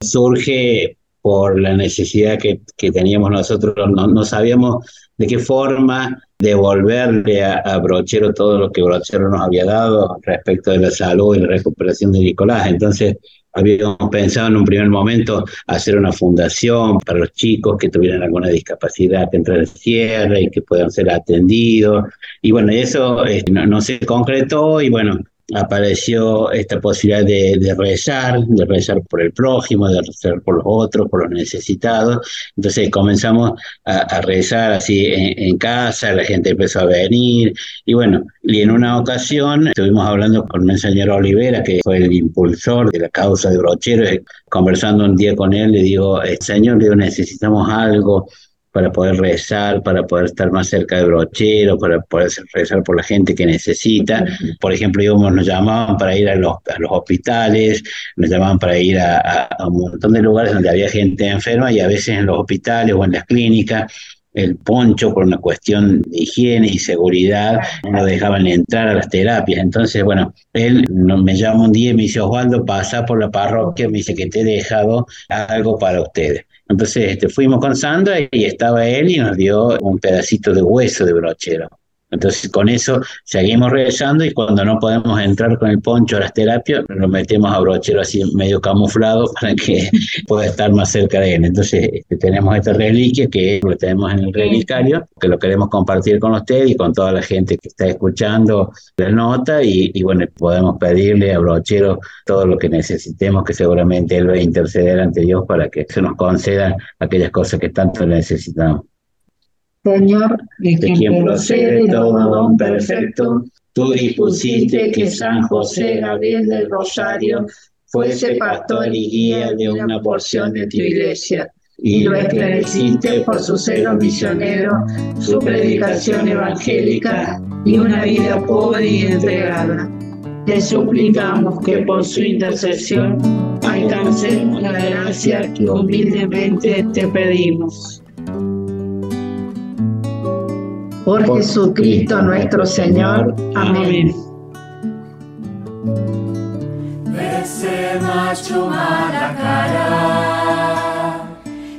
Surge por la necesidad que, que teníamos nosotros, no, no, sabíamos de qué forma devolverle a, Brochero todo lo que Brochero nos había dado respecto de la salud y la recuperación de Nicolás. Entonces, Habíamos pensado en un primer momento hacer una fundación para los chicos que tuvieran alguna discapacidad dentro del cierre y que puedan ser atendidos. Y bueno, eso eh, no, se concretó y bueno, apareció esta posibilidad de, rezar, de rezar por el prójimo, de rezar por los otros, por los necesitados. Entonces comenzamos a, rezar así en, casa, la gente empezó a venir y bueno, y en una ocasión estuvimos hablando con el señor Olivera, que fue el impulsor de la causa de Brochero, conversando un día con él, le digo, eh, señor, le digo, necesitamos algo para poder rezar, para poder estar más cerca de brochero, para poder rezar por la gente que necesita. Por ejemplo, íbamos, nos llamaban para ir a los, a los hospitales, nos llamaban para ir a, un montón de lugares donde había gente enferma y a veces en los hospitales o en las clínicas el poncho por una cuestión de higiene y seguridad, no lo dejaban entrar a las terapias. Entonces, bueno, él me llama un día y me dice, Osvaldo, pasa por la parroquia, me dice que te he dejado algo para ustedes. Entonces este, fuimos con Sandra y estaba él y nos dio un pedacito de hueso de brochero. Entonces con eso seguimos regresando y cuando no podemos entrar con el poncho a las terapias, lo metemos a brochero así medio camuflado para que pueda estar más cerca de él. Entonces este, tenemos esta reliquia que lo tenemos en el relicario, que lo queremos compartir con usted y con toda la gente que está escuchando la nota y, y bueno, podemos pedirle a brochero todo lo que necesitemos, que seguramente él va a interceder ante Dios para que se nos concedan aquellas cosas que tanto necesitamos. Señor, de quien procede todo don perfecto, tú dispusiste que San José Gabriel del Rosario fuese pastor y guía de una porción de tu iglesia, y lo esclareciste por su celo misionero, su predicación evangélica y una vida pobre y entregada. Te suplicamos que por su intercesión alcancemos la gracia que humildemente te pedimos. Por Jesucristo nuestro Señor. Amén. Ese macho mala cara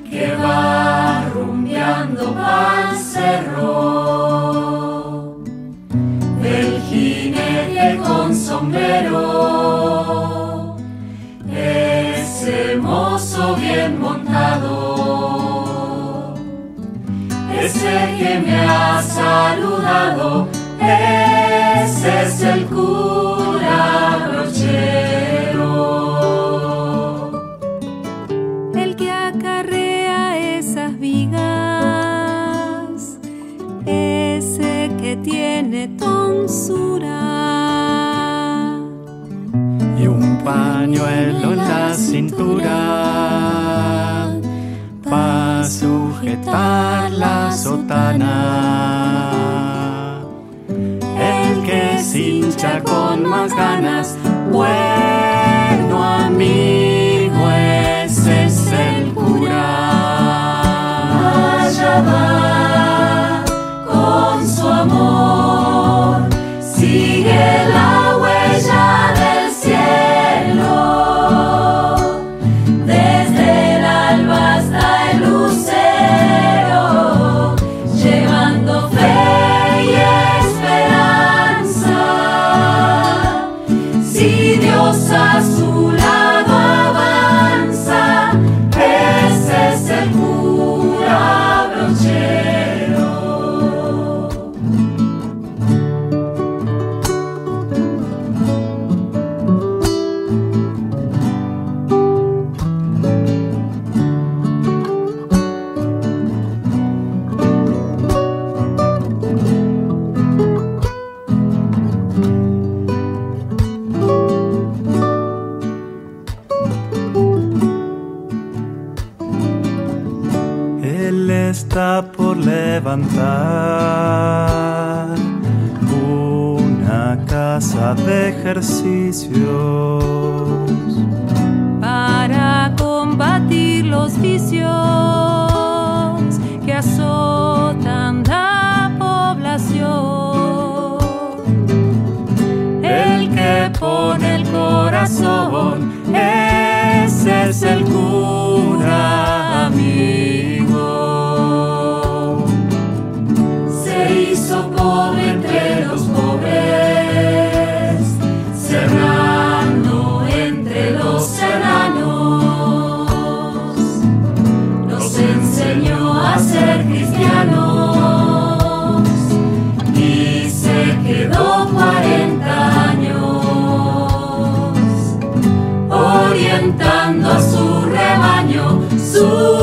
que va rumbeando pa'l cerro, el jinete con sombrero, ese mozo bien montado ha saludado, ese es el cura brochero. El que acarrea esas vigas, ese que tiene tonsura. Y un pañuelo en la cintura para sujetar la sotana. hincha con más ganas. Bueno, está por levantar una casa de ejercicios para combatir los vicios que azotan la población. El que pone el corazón, ese es el cura. Jesus.